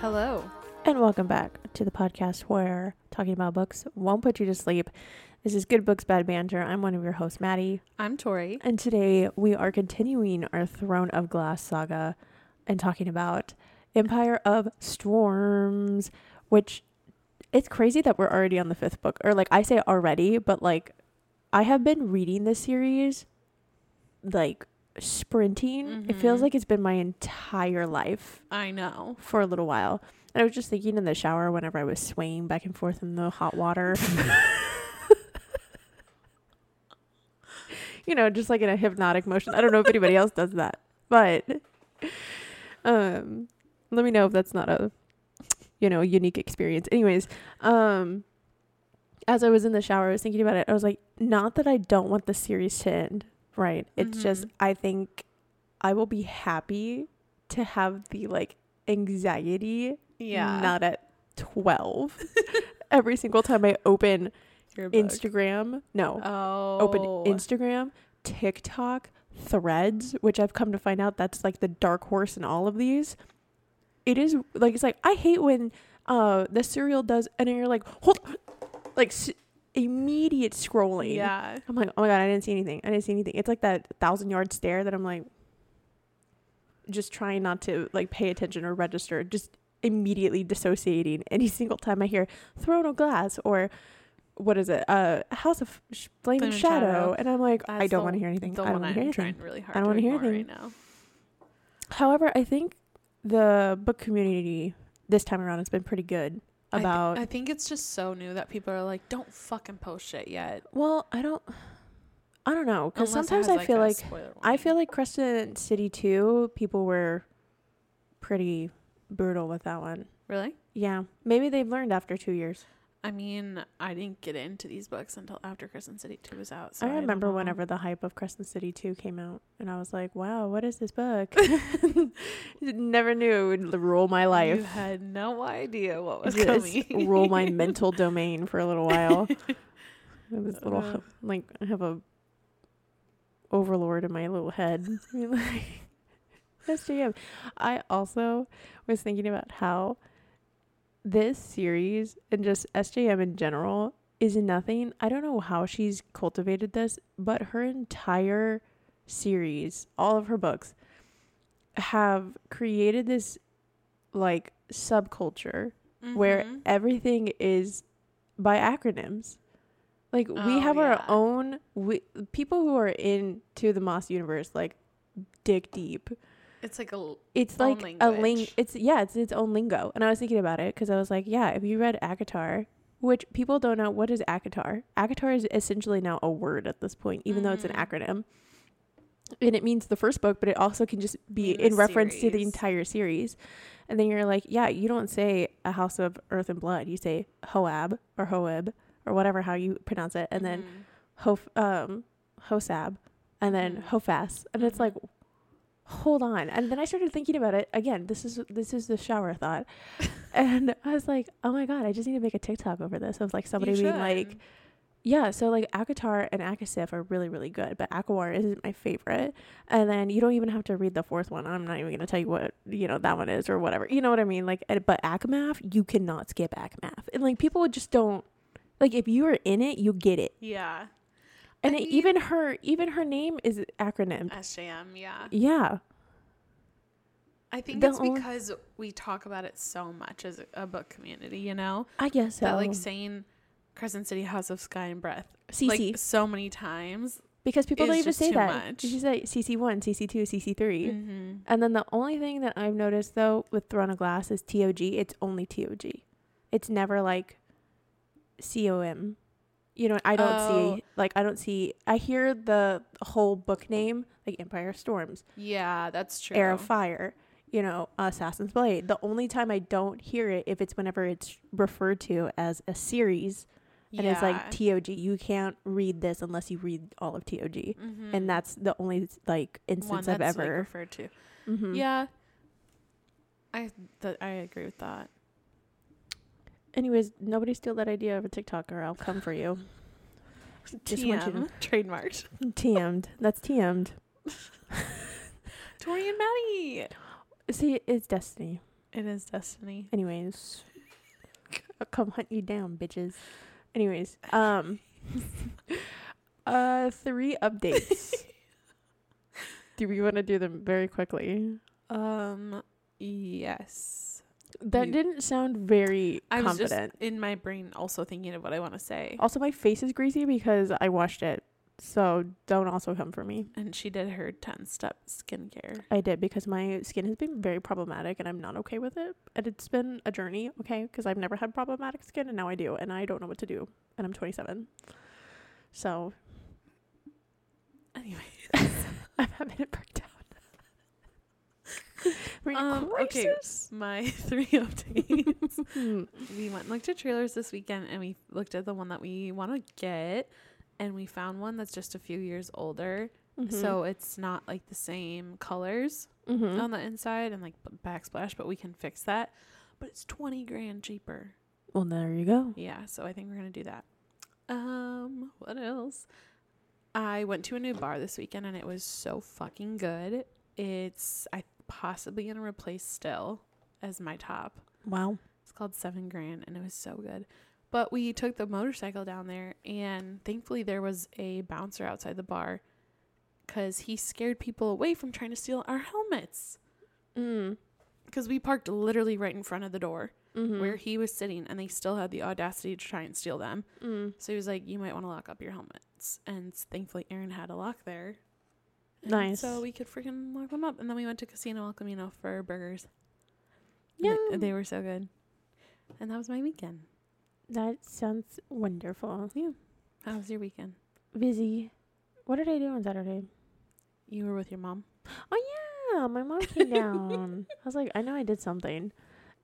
Hello. And welcome back to the podcast where talking about books won't put you to sleep. This is Good Books, Bad Banter. I'm one of your hosts, Maddie. I'm Tori. And today we are continuing our Throne of Glass saga and talking about Empire of Storms, which it's crazy that we're already on the fifth book. Or like I say already, but like I have been reading this series like sprinting. It feels Mhm. like it's been my entire life I know. for a little while. And I was just thinking in the shower whenever I was swaying back and forth in the hot water. you know, just like in a hypnotic motion. I don't know if anybody else does that. But um let me know if that's not a you know, unique experience. Anyways, um as I was in the shower, I was thinking about it. I was like, not that I don't want the series to end, right? It's just Mhm. I think I will be happy to have the like anxiety Yeah. not at 12 every single time I open Your book. Instagram. No, Oh. open Instagram, TikTok, Threads, which I've come to find out that's like the dark horse in all of these. It is like it's like I hate when uh the serial does and then you're like hold like s- immediate scrolling. Yeah. I'm like, oh my god, I didn't see anything. I didn't see anything. It's like that thousand yard stare that I'm like, just trying not to like pay attention or register. Just immediately dissociating any single time I hear Throne a Glass or what is it? Uh, House of Sh- and Shadow. Shadow. And I'm like, I don't want to hear anything. I don't want to hear anything. really hard I don't wanna hear anything. right now. However, I think the book community this time around has been pretty good I thi- about. I, think it's just so new that people are like, don't fucking post shit yet. well, I don't. I don't know because sometimes I feel a like I feel like Crescent City 2, people were pretty brutal with that one. Really? Yeah. Maybe they've learned after two years. I mean, I didn't get into these books until after Crescent City 2 was out. So I remember know. whenever the hype of Crescent City 2 came out, and I was like, wow, what is this book? Never knew it would rule my life. You had no idea what was Just coming. rule my mental domain for a little while. I have this little, Uh. like, I have a overlord in my little head. like, SJM. I also was thinking about how this series and just SJM in general is nothing. I don't know how she's cultivated this, but her entire series, all of her books, have created this like subculture where Mhm. everything is by acronyms. Like we Oh, have our own we, people who are into the Maas universe like dig deep. It's like a l- It's Own like a ling it's yeah, it's its own lingo. And I was thinking about it cuz I was like, yeah, if you read ACOTAR, which people don't know what is ACOTAR. ACOTAR is essentially now a word at this point even though it's an Mhm. acronym. And it means the first book, but it also can just be the in reference to the entire series. And then you're like, yeah, you don't say a house of earth and blood. You say Hoab or Hoeb or whatever how you pronounce it. And then Mhm. Hof um Hosab and then Mhm. Hofas. And it's like hold on. And then I started thinking about it again. This is this is the shower thought. and I was like, "Oh my god, I just need to make a TikTok over this." Of like somebody being like, yeah, so like ACOTAR and ACOSF are really, really good, but ACOWAR isn't my favorite. And then you don't even have to read the fourth one. I'm not even gonna tell you what you know that one is or whatever. You know what I mean? Like, but ACOMAF, you cannot skip ACOMAF, and like people just don't like if you are in it, you get it. Yeah. And I it, even her, even her name is acronym. SJM, yeah. Yeah, I think The it's only- because we talk about it so much as a, book community, you know? I guess so. That like saying Crescent City House of Sky and Breath CC like so many times. because people don't even say that. much. You just say CC one, CC two, CC 3 Mm-hmm. And then the only thing that I've noticed though with Throne of Glass is TOG. It's only TOG. It's never like COM. You know, I don't Oh. see like I don't see I hear the whole book name like Empire Storms, Yeah, that's true. Heir of Fire, you know, Assassin's Blade. The only time I don't hear it if it's whenever it's referred to as a series and it's like TOG. You can't read this unless you read all of TOG, mm-hmm. and that's the only like instance I've that's, like, ever. referred to. Mhm. Yeah, I th- I agree with that. Anyways, nobody steal that idea of a TikTok, or I'll come for you. Just want you to- TM, trademarked. TM'd. That's TM'd. Tori and Maddie. See, it's destiny. It is destiny. Anyways, I'll come hunt you down, bitches. Anyways, um, uh, three updates. do we want to do them very quickly? Um. Yes. That You- didn't sound very I was just confident. in my brain also thinking of what I want to say. Also, my face is greasy because I washed it. So don't also come for me. And she did her 10 step skincare. I did because my skin has been very problematic and I'm not okay with it. And it's been a journey, okay? Because I've never had problematic skin and now I do. And I don't know what to do. And I'm 27. So Anyway. I'm having it break down. We're in Um, okay. My three updates. We went and looked at trailers this weekend and we looked at the one that we want to get. And we found one that's just a few years older. Mhm. So it's not like the same colors Mhm. on the inside and like backsplash, but we can fix that. But it's 20 grand cheaper. well, there you go. Yeah, so I think we're gonna do that. Um, what else? I went to a new bar this weekend and it was so fucking good. It's I possibly gonna replace Still as my top. Wow. It's called Seven Grand and it was so good. But we took the motorcycle down there and thankfully there was a bouncer outside the bar because he scared people away from trying to steal our helmets. Mm. Because we parked literally right in front of the door Mm-hmm. where he was sitting and they still had the audacity to try and steal them. Mm. So he was like, "You might want to lock up your helmets." And thankfully, Aaron had a lock there. Nice. So we could freaking lock them up, and then we went to Casino El Camino for burgers. Yeah. They, they were so good. And that was my weekend. That sounds wonderful. Yeah. How was your weekend? Busy. What did I do on Saturday? You were with your mom. Oh, yeah, my mom came down. I was like, I know I did something.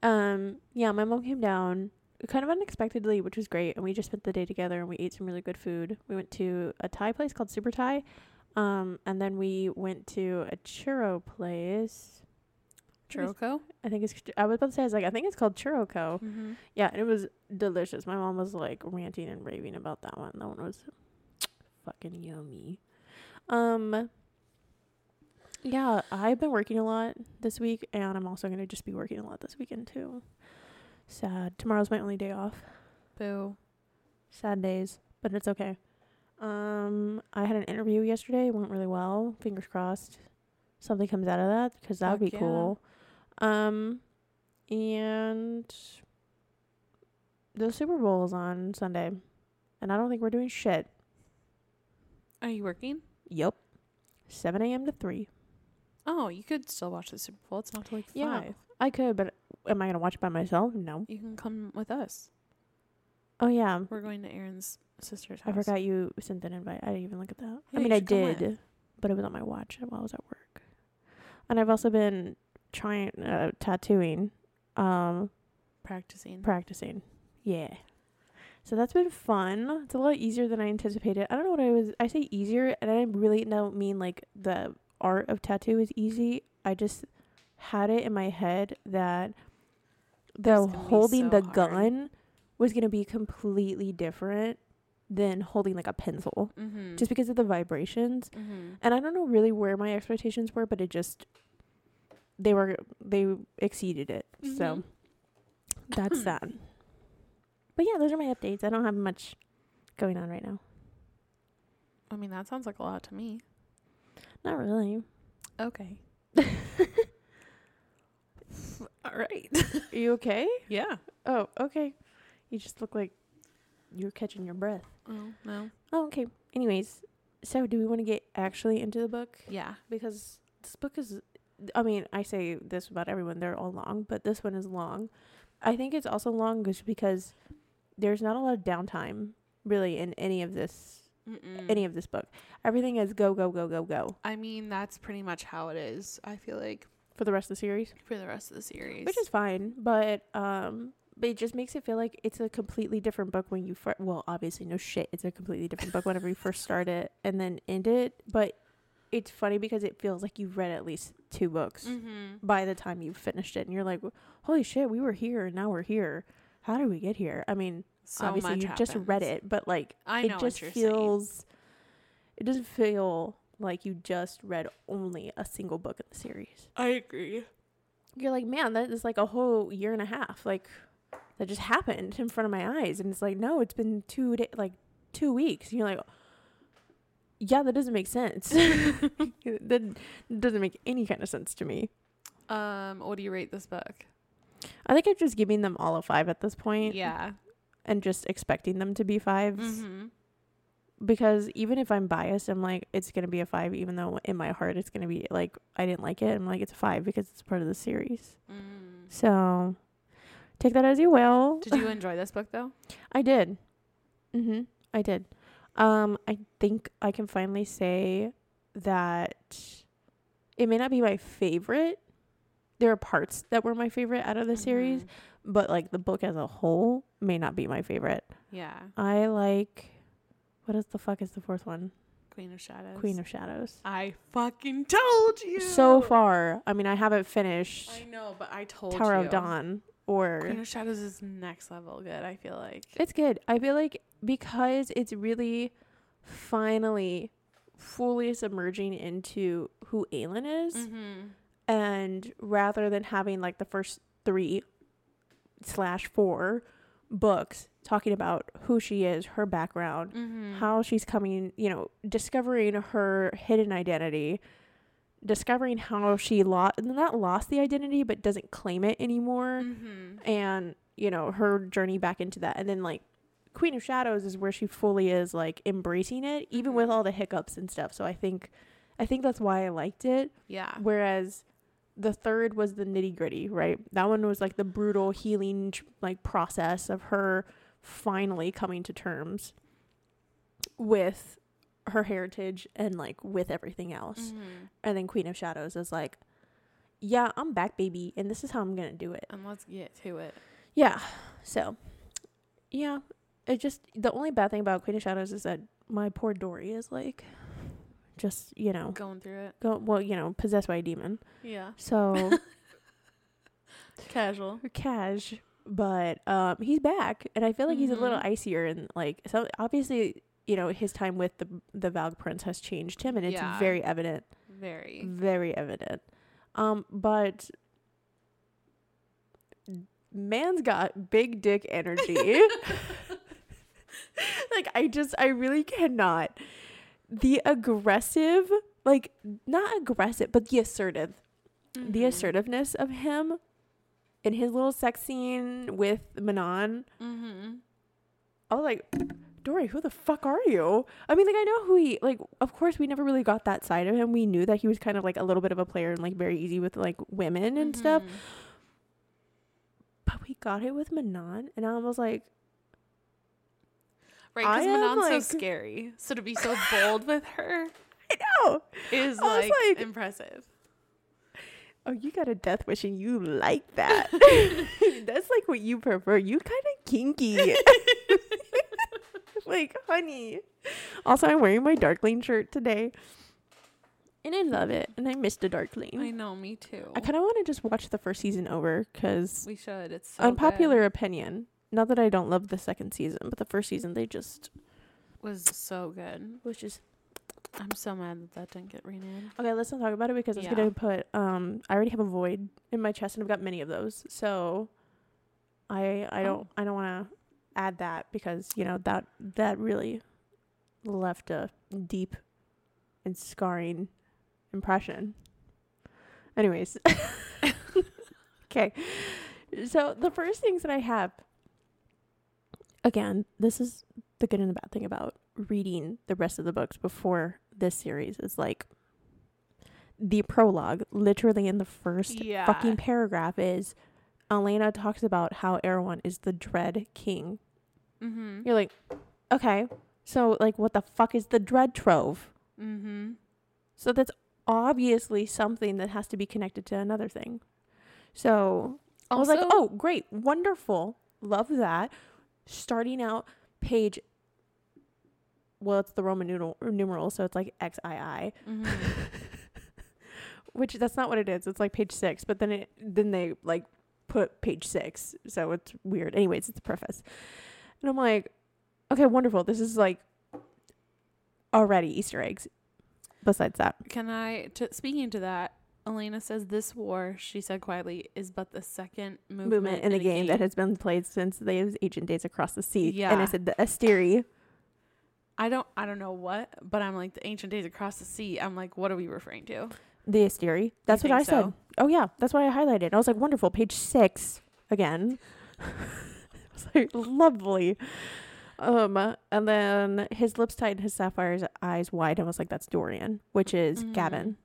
Um, yeah, my mom came down kind of unexpectedly, which was great, and we just spent the day together and we ate some really good food. We went to a Thai place called Super Thai. Um, and then we went to a churro place. I think it's- Churroco. I think it's I was about to say I was like, I think it's called Churroco. Mm-hmm. Yeah, and it was delicious. My mom was like ranting and raving about that one. That one was fucking yummy. Um Yeah, I've been working a lot this week and I'm also gonna just be working a lot this weekend too. Sad. Tomorrow's my only day off. Boo. Sad days, but it's okay. Um I had an interview yesterday, it went really well. Fingers crossed. Something comes out of that because that would be yeah. cool. Um and the Super Bowl is on Sunday. And I don't think we're doing shit. Are you working? Yep. 7 a.m. to 3. Oh, you could still watch the Super Bowl. It's not till like Yeah. five. I could, but am I going to watch it by myself? No. You can come with us. Oh, yeah. We're going to Aaron's sister's I forgot you sent an invite. I didn't even look at that. Yeah, I mean, I should come with. did, but it was on my watch while I was at work. And I've also been trying, uh, tattooing, um, practicing. practicing. Yeah. So that's been fun. It's a lot easier than I anticipated. I don't know what I was. I say easier, and I really don't mean like the art of tattoo is easy. I just had it in my head that the It's gonna be holding so the hard. gun was gonna be completely different than holding like a pencil, mm-hmm. just because of the vibrations. mm-hmm. And I don't know really where my expectations were, but it just they were they exceeded it. So Mhm. that's that. But yeah, those are my updates. I don't have much going on right now. I mean, that sounds like a lot to me. Not really. Okay. All right. Are you okay? yeah. Oh, okay. You just look like you're catching your breath. Oh no. Oh, okay. Anyways, so do we want to get actually into the book? Yeah. Because this book is I mean, I say this about everyone, they're all long, but this one is long. I think it's also long just because there's not a lot of downtime really in any of this Mm-mm. any of this book. Everything is go go go go go I mean, that's pretty much how it is. I feel like for the rest of the series, for the rest of the series. which is fine. But um, but it just makes it feel like it's a completely different book when you first. Well, obviously, no shit, it's a completely different book whenever you first start it and then end it. But it's funny because it feels like you've read at least two books Mm-hmm. by the time you've finished it, and you're like, "Holy shit, we were here and now we're here. How did we get here?" I mean, So obviously, you just read it, but like, I it just you're saying. feels. It doesn't feel like you just read only a single book in the series I agree. you're like, man, that is like a whole year and a half. Like that just happened in front of my eyes. And it's like, no, it's been two day, like two weeks. And you're like, yeah, that doesn't make sense. that doesn't make any kind of sense to me. Um, what do you rate this book? I think I'm just giving them all a five at this point Yeah. and just expecting them to be 5s Mm-hmm. because even if I'm biased, I'm like, it's going to be a five, even though in my heart it's going to be like, I didn't like it. I'm like, it's a five because it's part of the series. Mm. So take that as you will. Did you enjoy this book though? I did. Mhm. I did. Um I think I can finally say that it may not be my favorite. There are parts that were my favorite out of the series, Mhm. but like the book as a whole may not be my favorite. Yeah. I like what is the fuck is the fourth one? Queen of Shadows. Queen of Shadows. I fucking told you. So far, I mean I haven't finished I know, but I told Tower you. of Dawn or Queen of Shadows is next level good. I feel like. It's good. I feel like because it's really finally fully submerging into who Aelin is, Mm-hmm. and rather than having like the first three slash four books talking about who she is, her background, Mm-hmm. how she's coming, you know, discovering her hidden identity, discovering how she lost not lost the identity but doesn't claim it anymore Mm-hmm. and you know her journey back into that and then like queen of shadows is where she fully is like embracing it even with Mhm. all the hiccups and stuff so i think i think that's why i liked it Yeah. whereas the third was the nitty gritty right that one was like the brutal healing tr- like process of her finally coming to terms with her heritage and like with everything else Mm-hmm. and then queen of shadows is like yeah i'm back baby and this is how i'm gonna do it And let's get to it. yeah. So, yeah, it just the only bad thing about Queen of Shadows is that my poor Dory is like, just you know, Going through it. go well, you know, possessed by a demon. Yeah. So Casual. cash, but um, he's back, and I feel like he's a little Mhm. icier and like so. Obviously, you know, his time with the the Valg Prince has changed him, and it's Yeah. very evident. Very. very evident. Um, but man's got big dick energy. like I just I really cannot. The aggressive, like not aggressive, but the assertive. The Mhm. assertiveness of him in his little sex scene with Manon. Mm-hmm. I was like, Dory, who the fuck are you? I mean, like, I know who he, like, of course, we never really got that side of him. We knew that he was kind of like a little bit of a player and like very easy with like women and stuff. Mhm. But we got it with Manon, and I was like, Right, because Manon's like- so scary. So to be so bold with her I know. is like, like- impressive. Oh, you got a death wish and you like that. That's like what you prefer. You kind of kinky. like, honey. Also, I'm wearing my Darkling shirt today. And I love it. And I missed a Darkling. I know, me too. I kind of want to just watch the first season over because we should. It's so unpopular good. opinion. Not that I don't love the second season, but the first season they just was so good. was just I'm so mad that that didn't get renewed. okay. Let's not talk about it because Yeah. gonna put um. I already have a void in my chest and I've got many of those, so I I don't Oh. I don't want to add that because you know that that really left a deep and scarring impression. Anyways, okay. So the first things that I have, again, this is the good and the bad thing about reading the rest of the books before this series is like the prologue, literally in the first Yeah. fucking paragraph is Elena talks about how Erawan is the dread king. Mm-hmm. You're like, okay, so like what the fuck is the dread trove? Mm-hmm. So that's obviously something that has to be connected to another thing. So I was like, oh, great, wonderful. love that. Starting out page well, it's the Roman numeral, numeral so it's like XII, Mhm. which that's not what it is. It's like page 6, but then it then they like put page 6. So it's weird. Anyways, it's a preface. And I'm like, okay, wonderful. This is like already Easter eggs. Besides that, Can I? T- speaking to that, Elena says this war, she said quietly, is but the second movement, movement in the game, that has been played since the ancient days across the sea. Yeah. And I said the Asteri. I don't. I don't know what, but I'm like the ancient days across the sea. I'm like, what are we referring to? The Asteri. That's what I said. Oh yeah, that's why I highlighted. I was like, wonderful. Page six again. I was like, lovely. Um, and then his lips tight and his sapphire's eyes wide. I was like, that's Dorian, which is Mhm. Gavin.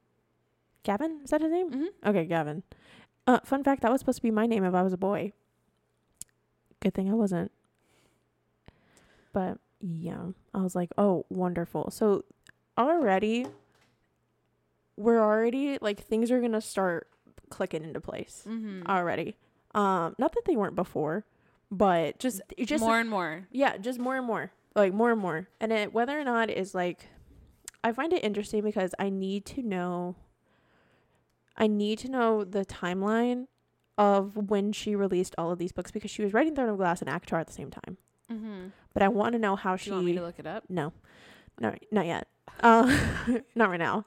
Gavin is that his name? hmm Okay, Gavin. Uh, fun fact: that was supposed to be my name if I was a boy. Good thing I wasn't. But yeah, I was like, oh, wonderful. So already, we're already like things are gonna start clicking into place hmm already. Um, not that they weren't before, but Just just more and more. yeah, just more and more, like more and more. And it, whether or not is like, I find it interesting because I need to know. I need to know the timeline of when she released all of these books because she was writing Throne of Glass and ACOTAR at the same time. Mm-hmm. But I want to know how Do she. you want me to look it up? no, no, not yet. Uh, not right now.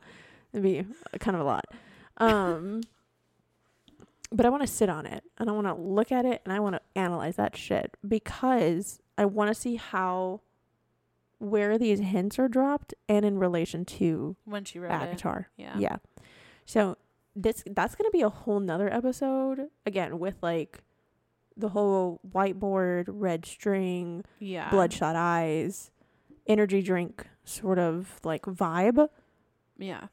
It'd be kind of a lot. Um, but I want to sit on it and I want to look at it and I want to analyze that shit because I want to see how where these hints are dropped and in relation to When she wrote it. Avatar. Yeah. Yeah. So this that's gonna be a whole nother episode again with like the whole whiteboard, red string, Yeah. bloodshot eyes, energy drink sort of like vibe. Yeah.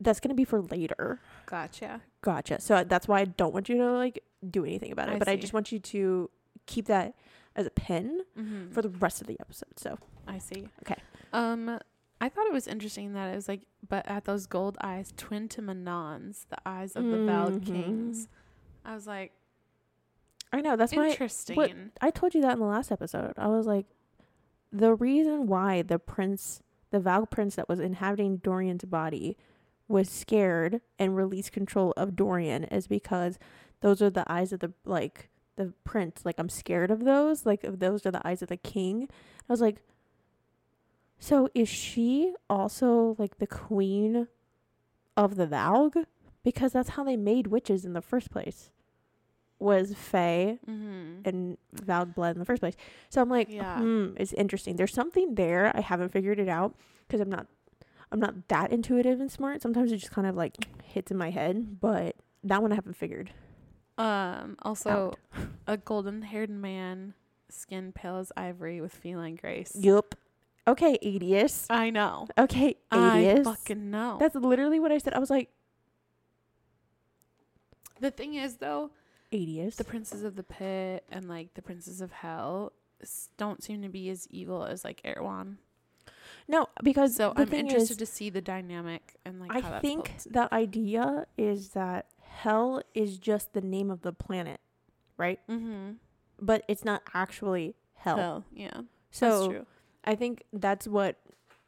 That's gonna be for later. Gotcha. Gotcha. So that's why I don't want you to like do anything about it, I but I just want you to keep that as a pin Mm-hmm. for the rest of the episode. So I see. Okay. Um, I thought it was interesting that it was like, but at those gold eyes, twin to Manon's, the eyes of the Mhm. kings. I was like, I know that's why interesting. I told you that in the last episode. I was like, the reason why the prince, the Valg prince that was inhabiting Dorian's body, was scared and released control of Dorian is because those are the eyes of the like the prince. Like I'm scared of those. Like those are the eyes of the king. I was like, so is she also like the queen of the Valg? Because that's how they made witches in the first place. Was Fae mm-hmm. and Valg blood in the first place. So I'm like, Yeah. hmm, it's interesting. There's something there. I haven't figured it out because I'm not, I'm not that intuitive and smart. Sometimes it just kind of like hits in my head, but that one I haven't figured. Um, also, a golden haired man, skin pale as ivory with feline grace. Yup. Okay, Aidas. I know. Okay, I Aidas. fucking know. That's literally what I said. I was like, the thing is, though, Aidas. the princes of the pit and like the princes of hell don't seem to be as evil as like Erawan. No, because So I'm interested is, to see the dynamic and like I think the idea is that hell is just the name of the planet, right? Mm-hmm. But it's not actually hell. Hell, yeah, So that's true. I think that's what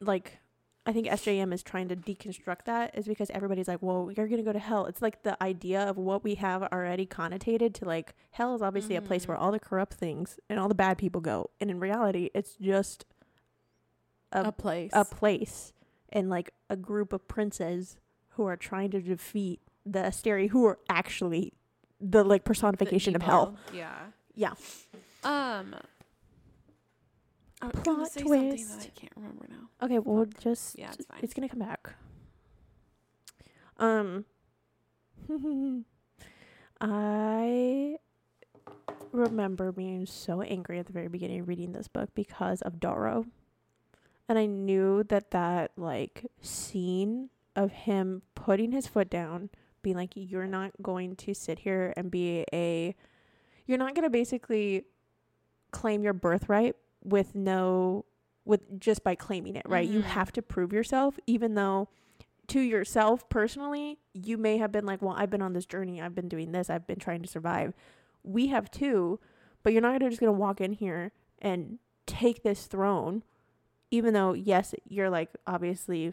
like I think SJM is trying to deconstruct that is because everybody's like, well, you're going to go to hell. It's like the idea of what we have already connotated to like hell is obviously a place where Mhm. all the corrupt things and all the bad people go. And in reality, it's just a, A place. a place and like a group of princes who are trying to defeat the Asteri who are actually the like The personification of hell. Yeah. Yeah. Um. Plot gonna something that twist. I can't remember now. Okay, well, just Yeah, it's fine. it's gonna come back. Um, I remember being so angry at the very beginning of reading this book because of Darrow, and I knew that that like scene of him putting his foot down, being like, "You're not going to sit here and be a, you're not gonna basically claim your birthright with no." with just by claiming it, right? You Mhm. have to prove yourself, even though to yourself personally, you may have been like, well, I've been on this journey, I've been doing this, I've been trying to survive. We have too, but you're not gonna just gonna walk in here and take this throne, even though yes, you're like obviously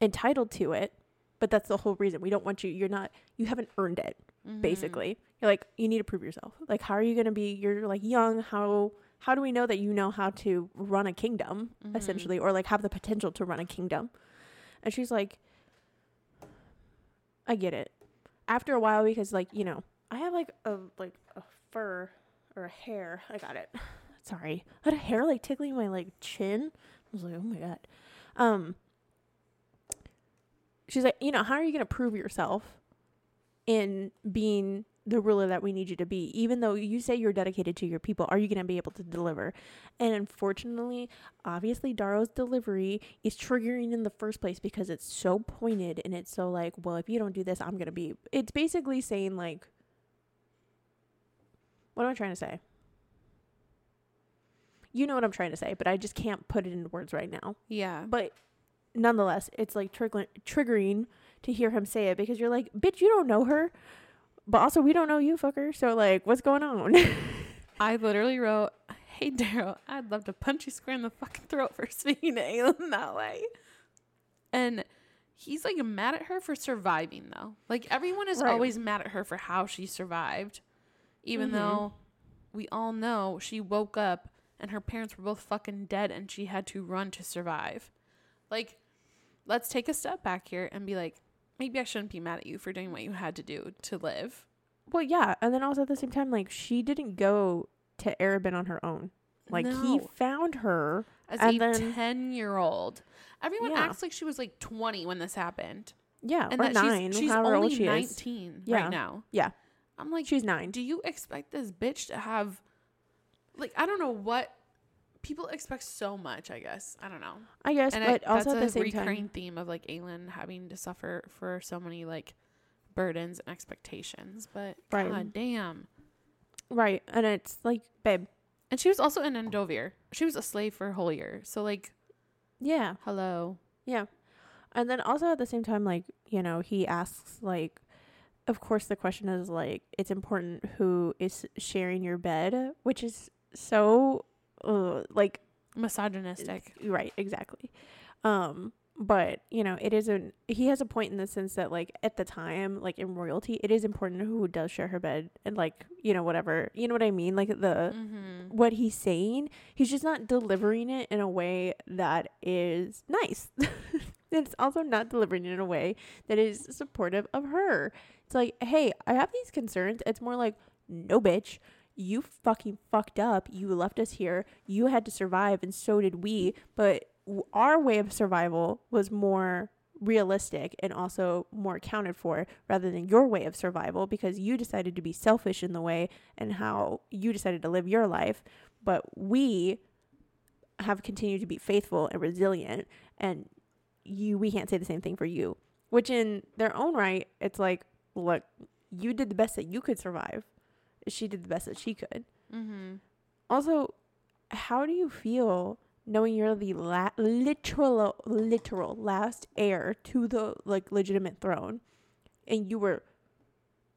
entitled to it, but that's the whole reason we don't want you. You're not. You haven't earned it. Mhm. Basically, you're like you need to prove yourself. Like how are you gonna be? You're like young. How how do we know that you know how to run a kingdom Mhm. essentially, or like have the potential to run a kingdom? And she's like, I get it. After a while, because like you know, I have like a like a fur or a hair. I got it. Sorry, I had a hair like tickling my like chin. I was like, oh my god. Um. She's like, you know, how are you gonna prove yourself in being the ruler that we need you to be? Even though you say you're dedicated to your people, are you gonna be able to deliver? And unfortunately, obviously Darrow's delivery is triggering in the first place because it's so pointed and it's so like, well, if you don't do this, I'm gonna be. It's basically saying like, what am I trying to say? You know what I'm trying to say, but I just can't put it into words right now. Yeah. But nonetheless, it's like triggering, triggering to hear him say it because you're like, bitch, you don't know her, but also we don't know you, fucker. So like, what's going on? I literally wrote, "Hey Daryl, I'd love to punch you square in the fucking throat for speaking to Aelin that way." And he's like mad at her for surviving though. Like everyone is Right. always mad at her for how she survived, even Mhm. though we all know she woke up and her parents were both fucking dead and she had to run to survive. Like, let's take a step back here and be like, maybe I shouldn't be mad at you for doing what you had to do to live. well, yeah, and then also at the same time, like she didn't go to Arobynn on her own. Like he found her. as And a then- 10 year old. Everyone Yeah. acts like she was like 20 when this happened. Yeah, And or that nine, she's, she's only old she is. 19 Yeah. right now. Yeah. I'm like, She's nine. do you expect this bitch to have, like, I don't know what people expect so much, I guess. I don't know. I guess, and but I, also at the same recurring time, theme of like Aelin having to suffer for so many like burdens and expectations. But Right. god damn. right? And it's like, babe, And she was also in Endovier. She was a slave for a whole year. So like, yeah, hello. Yeah. And then also at the same time, like, you know, he asks, like, of course, the question is, like, it's important who is sharing your bed, which is so, uh, like, Misogynistic. right, exactly. Um, but, you know, it isn't, he has a point in the sense that, like, at the time, like, in royalty, it is important who does share her bed and, like, you know, whatever, you know what I mean? Like, the, Mm-hmm. what he's saying, he's just not delivering it in a way that is nice. it's also not delivering it in a way that is supportive of her. It's like, hey, I have these concerns. It's more like, no, bitch. You fucking fucked up. You left us here. You had to survive, and so did we. But our way of survival was more realistic and also more accounted for rather than your way of survival because you decided to be selfish in the way and how you decided to live your life. But we have continued to be faithful and resilient and you we can't say the same thing for you. Which in their own right, it's like, look, you did the best that you could survive. She did the best that she could. Mm-hmm. Also, how do you feel knowing you're the la- literal literal last heir to the like legitimate throne and you were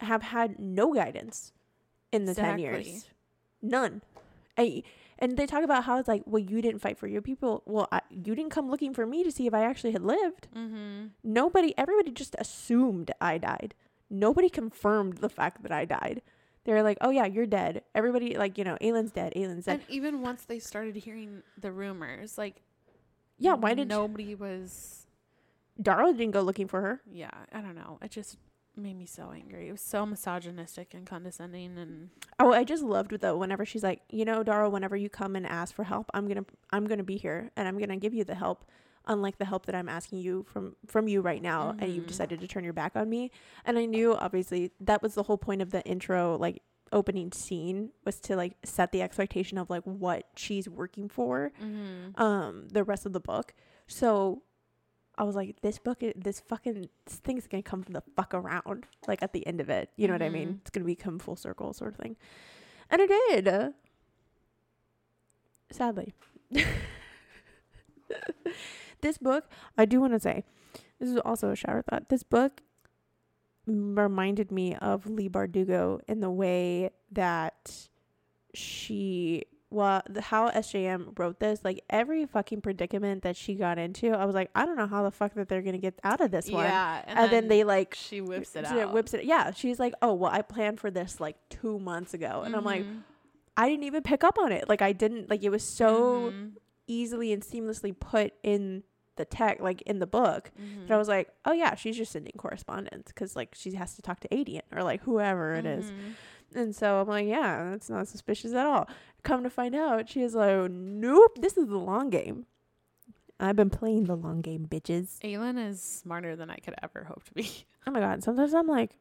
have had no guidance in the 10 years. None. And, and they talk about how it's like, well, you didn't fight for your people. Well, I, you didn't come looking for me to see if I actually had lived. Mm-hmm. Nobody, everybody just assumed I died. Nobody confirmed the fact that I died. They were like, oh yeah, you're dead. Everybody, like, you know, Aelin's dead. Aelin's dead. And even once they started hearing the rumors, like yeah, why did nobody was? Darla didn't go looking for her? Yeah, I don't know. It just made me so angry. It was so misogynistic and condescending, and Oh, I just loved it though. Whenever she's like, you know, Darrow, whenever you come and ask for help, I'm gonna, I'm gonna be here and I'm gonna give you the help. Unlike the help that I'm asking you from from you right now, and you've Mhm. decided to turn your back on me. And I knew, obviously, that was the whole point of the intro, like opening scene, was to like set the expectation of like what she's working for. mm-hmm. Um, the rest of the book. So I was like, this book, this fucking this thing's gonna come from the fuck around, like at the end of it. You know what I mean? Mhm. It's gonna become full circle, sort of thing. And it did. Sadly, this book, I do want to say, this is also a shower thought. This book reminded me of Leigh Bardugo in the way that she well how SJM wrote this like every fucking predicament that she got into I was like I don't know how the fuck that they're gonna get out of this one yeah, and, then, they like she whips it she out. whips it yeah she's like oh well I planned for this like two months ago and I'm like Mhm. I didn't even pick up on it like I didn't like it was so Mhm. easily and seamlessly put in the tech like in the book Mhm. that I was like oh yeah she's just sending correspondence because like she has to talk to Aedion or like whoever it is Mhm. and so I'm like, yeah, that's not suspicious at all. Come to find out, she is like, nope, this is the long game. I've been playing the long game, bitches. Aelin is smarter than I could ever hope to be. Oh my god, sometimes I'm like,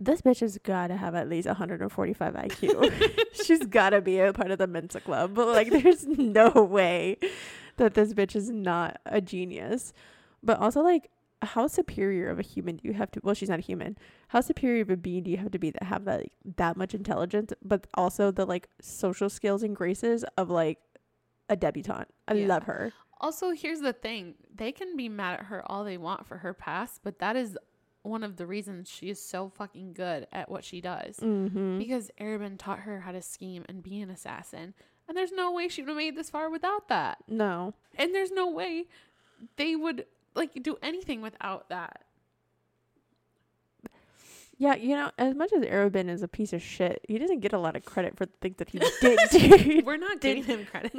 this bitch has got to have at least 145 IQ. She's got to be a part of the Mensa Club. But like, there's no way that this bitch is not a genius. But also, like, how superior of a human do you have to? Well, she's not a human. How superior of a being do you have to be that have that like, that much intelligence, but also the like social skills and graces of like a debutante? I Yeah. love her. Also, here's the thing they can be mad at her all they want for her past, but that is one of the reasons she is so fucking good at what she does. Mm-hmm. Because Arobynn taught her how to scheme and be an assassin. And there's no way she would have made this far without that. No. And there's no way they would like do anything without that. Yeah, you know, as much as Arobynn is a piece of shit, he doesn't get a lot of credit for the things that he did. We're not giving him credit.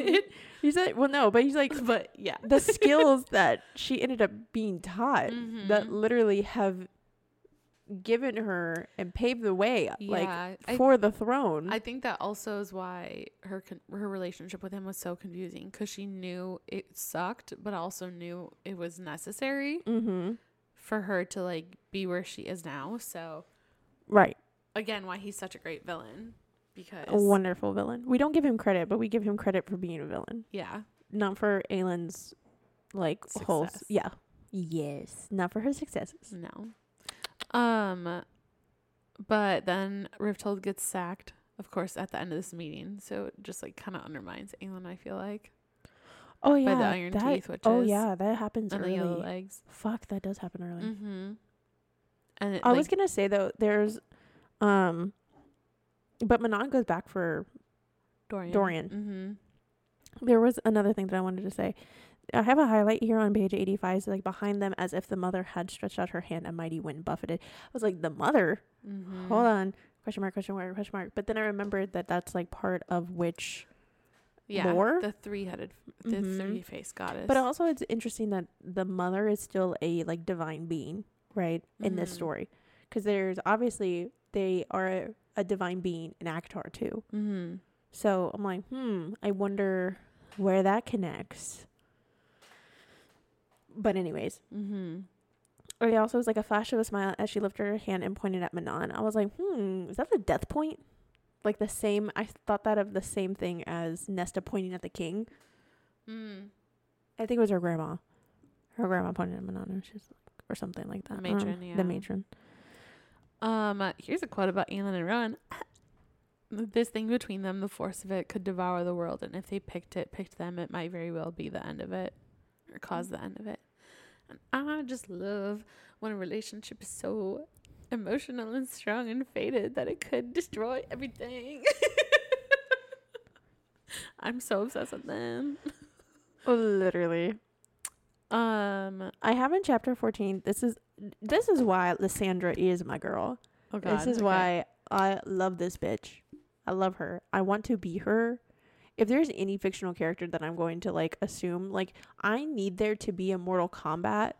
he's like, well, no, but he's like, but yeah. the skills that she ended up being taught that Mhm. literally have given her and paved the way, like, yeah. I, for the throne. I think that also is why her con- her relationship with him was so confusing because she knew it sucked, but also knew it was necessary mm-hmm. for her to like be where she is now. So Right. again, why he's such a great villain because A wonderful villain. We don't give him credit, but we give him credit for being a villain. yeah, Not for Aelin's, like, whole. Success. Yeah. Yes. Not for her successes. no. Um, but then Rifthold gets sacked, of course, at the end of this meeting. So it just like kind of undermines Aelin. I feel like Oh, yeah. the iron that, teeth Oh, witches yeah. That happens and the early. yellow legs. Fuck, that does happen early. Mm-hmm. And it, I like, was gonna say though, there's, um, but Manon goes back for. Dorian. Dorian. Mm-hmm. There was another thing that I wanted to say. I have a highlight here on page 85, so like behind them, as if the mother had stretched out her hand, a mighty wind buffeted. I was like, the mother? Mm-hmm. Hold on. Question mark, question mark, question mark. But then I remembered that that's like part of witch. Yeah, lore. the three-headed, the Mhm. three-faced goddess. But also, it's interesting that the mother is still a like divine being, right? In this Mhm. story. Because there's obviously, they are a, a divine being in ACOTAR too. mm-hmm. So I'm like, hmm, I wonder where that connects. But anyways, Mm-hmm. it also was like a flash of a smile as she lifted her hand and pointed at Manon. I was like, hmm, is that the death point? Like the same, I thought that of the same thing as Nesta pointing at the king. Mm. I think it was her grandma. Her grandma pointed at Manon, and she's like, or something like that. Don't matron, yeah. The matron. Um, uh, here's a quote about Aelin and Rowan. this thing between them, the force of it could devour the world, and if they picked it, picked them, it might very well be the end of it, cause the end of it. And I just love when a relationship is so emotional and strong and fated that it could destroy everything. I'm so obsessed with them. Literally. Um, I have in chapter 14, this is this is why Lysandra is my girl. oh God, this is okay. why I love this bitch. I love her. I want to be her. If there's any fictional character that I'm going to like assume, like I need there to be a Mortal Kombat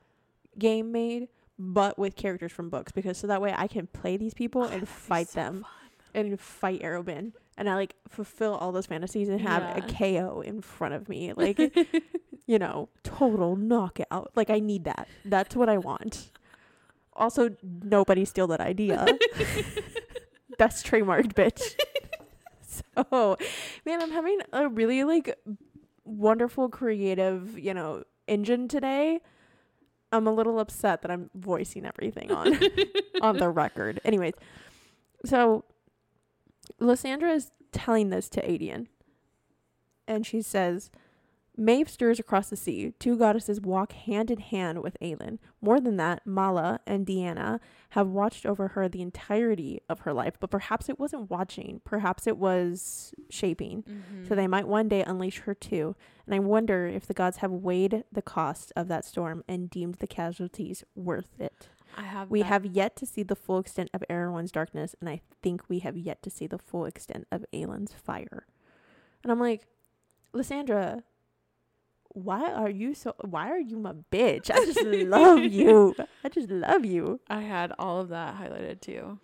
game made, but with characters from books, because so that way I can play these people Oh, and fight so them fun. and fight Arobynn, and I like fulfill all those fantasies and have a KO in front of me, like you know, total knockout. Like I need that. That's what I want. Also, nobody steal that idea. That's trademarked, bitch. so, man, I'm having a really like wonderful creative, you know, engine today. I'm a little upset that I'm voicing everything on on the record. Anyways, so Lysandra is telling this to Aedion. And she says, Maeve stirs across the sea. Two goddesses walk hand in hand with Aelin. More than that, Mala and Deanna have watched over her the entirety of her life, but perhaps it wasn't watching. Perhaps it was shaping. Mm-hmm. So they might one day unleash her too. And I wonder if the gods have weighed the cost of that storm and deemed the casualties worth it. I have. We that- have yet to see the full extent of Erawan's darkness, and I think we have yet to see the full extent of Aelin's fire. And I'm like, Lysandra, why are you so? Why are you my bitch? I just love you. I just love you. I had all of that highlighted too.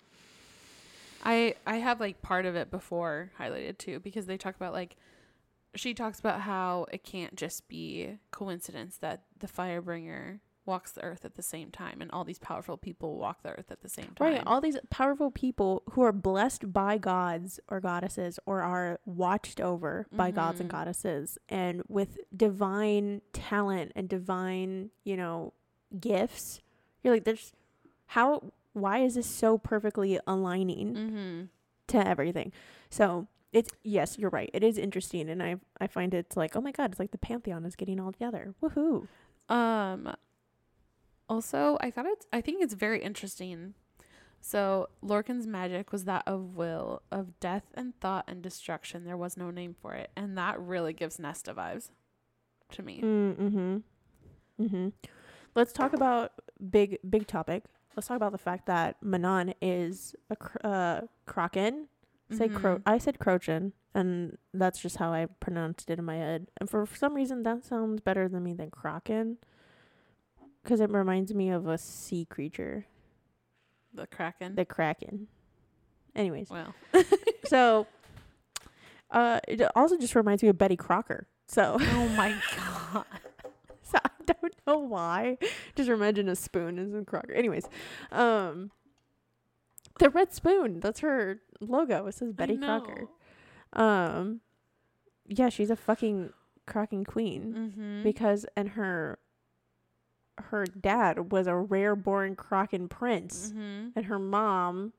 I I have like part of it before highlighted too because they talk about like she talks about how it can't just be coincidence that the firebringer walks the earth at the same time and all these powerful people walk the earth at the same time. Right, all these powerful people who are blessed by gods or goddesses or are watched over by gods and Mhm. goddesses and with divine talent and divine, you know, gifts. You're like there's how why is this so perfectly aligning mm-hmm. to everything? So, it's yes, you're right. It is interesting and I I find it's like, "Oh my god, it's like the pantheon is getting all together." Woohoo. Um also I thought it's I think it's very interesting. So Lorcan's magic was that of will, of death and thought and destruction. There was no name for it. And that really gives Nesta vibes to me. Mm-hmm. Mm-hmm. Let's talk about big big topic. Let's talk about the fact that Manon is a cr- uh, Kraken. Say cro. Mhm. I said Crochin, and that's just how I pronounced it in my head. And for some reason, that sounds better than me than Kraken, because it reminds me of a sea creature, The Kraken. the Kraken. Anyways, well. so uh, it also just reminds me of Betty Crocker. So. oh my god. So I don't know why. Just imagine a spoon as a crocker. Anyways, um, the red spoon. That's her logo. It says Betty Crocker. Um, yeah, she's a fucking crocking queen Mm-hmm. because and her her dad was a rare born crocking prince, mm-hmm. and her mom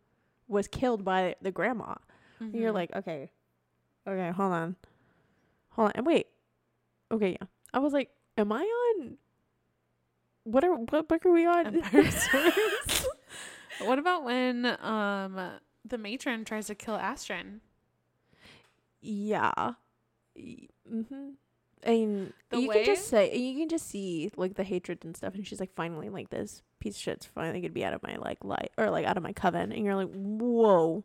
was killed by the grandma. And You're like, okay, okay, hold on, hold on, and wait, okay, yeah. I was like, am I on? What are what book are we on? What about when um the matron tries to kill Asterin? yeah. Mm-hmm. And The you way- can just say you can just see like the hatred and stuff, and she's like, finally, like this piece of shit's finally gonna be out of my like light or like out of my coven, and you're like, whoa,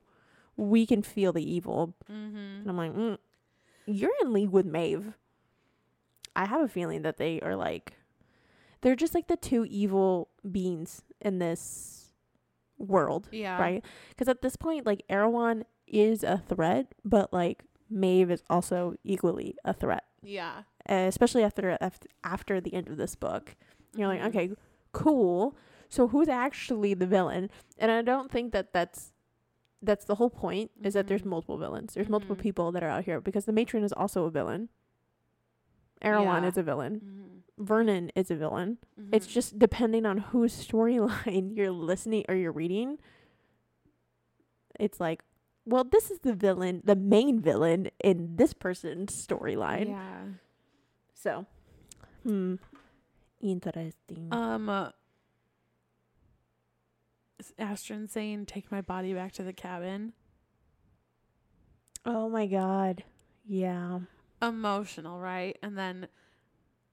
we can feel the evil, Mm-hmm. and I'm like, mm, you're in league with Maeve. I have a feeling that they are like, they're just like the two evil beings in this world, Yeah. right? Because at this point, like Erawan is a threat, but like Maeve is also equally a threat, Yeah. uh, especially after after the end of this book. You're like, okay, cool. So who's actually the villain? And I don't think that that's that's the whole point is that there's Mhm. multiple villains. There's multiple Mhm. people that are out here because the matron is also a villain. Erawan Yeah. is a villain. Mm-hmm. Vernon is a villain. It's just depending on whose storyline you're listening or you're reading. It's like, well, this is the villain, the main villain in this person's storyline. Yeah. So, hmm, interesting. Um. Uh, is Asterin saying, "Take my body back to the cabin." oh my god, yeah. Emotional, right? And then,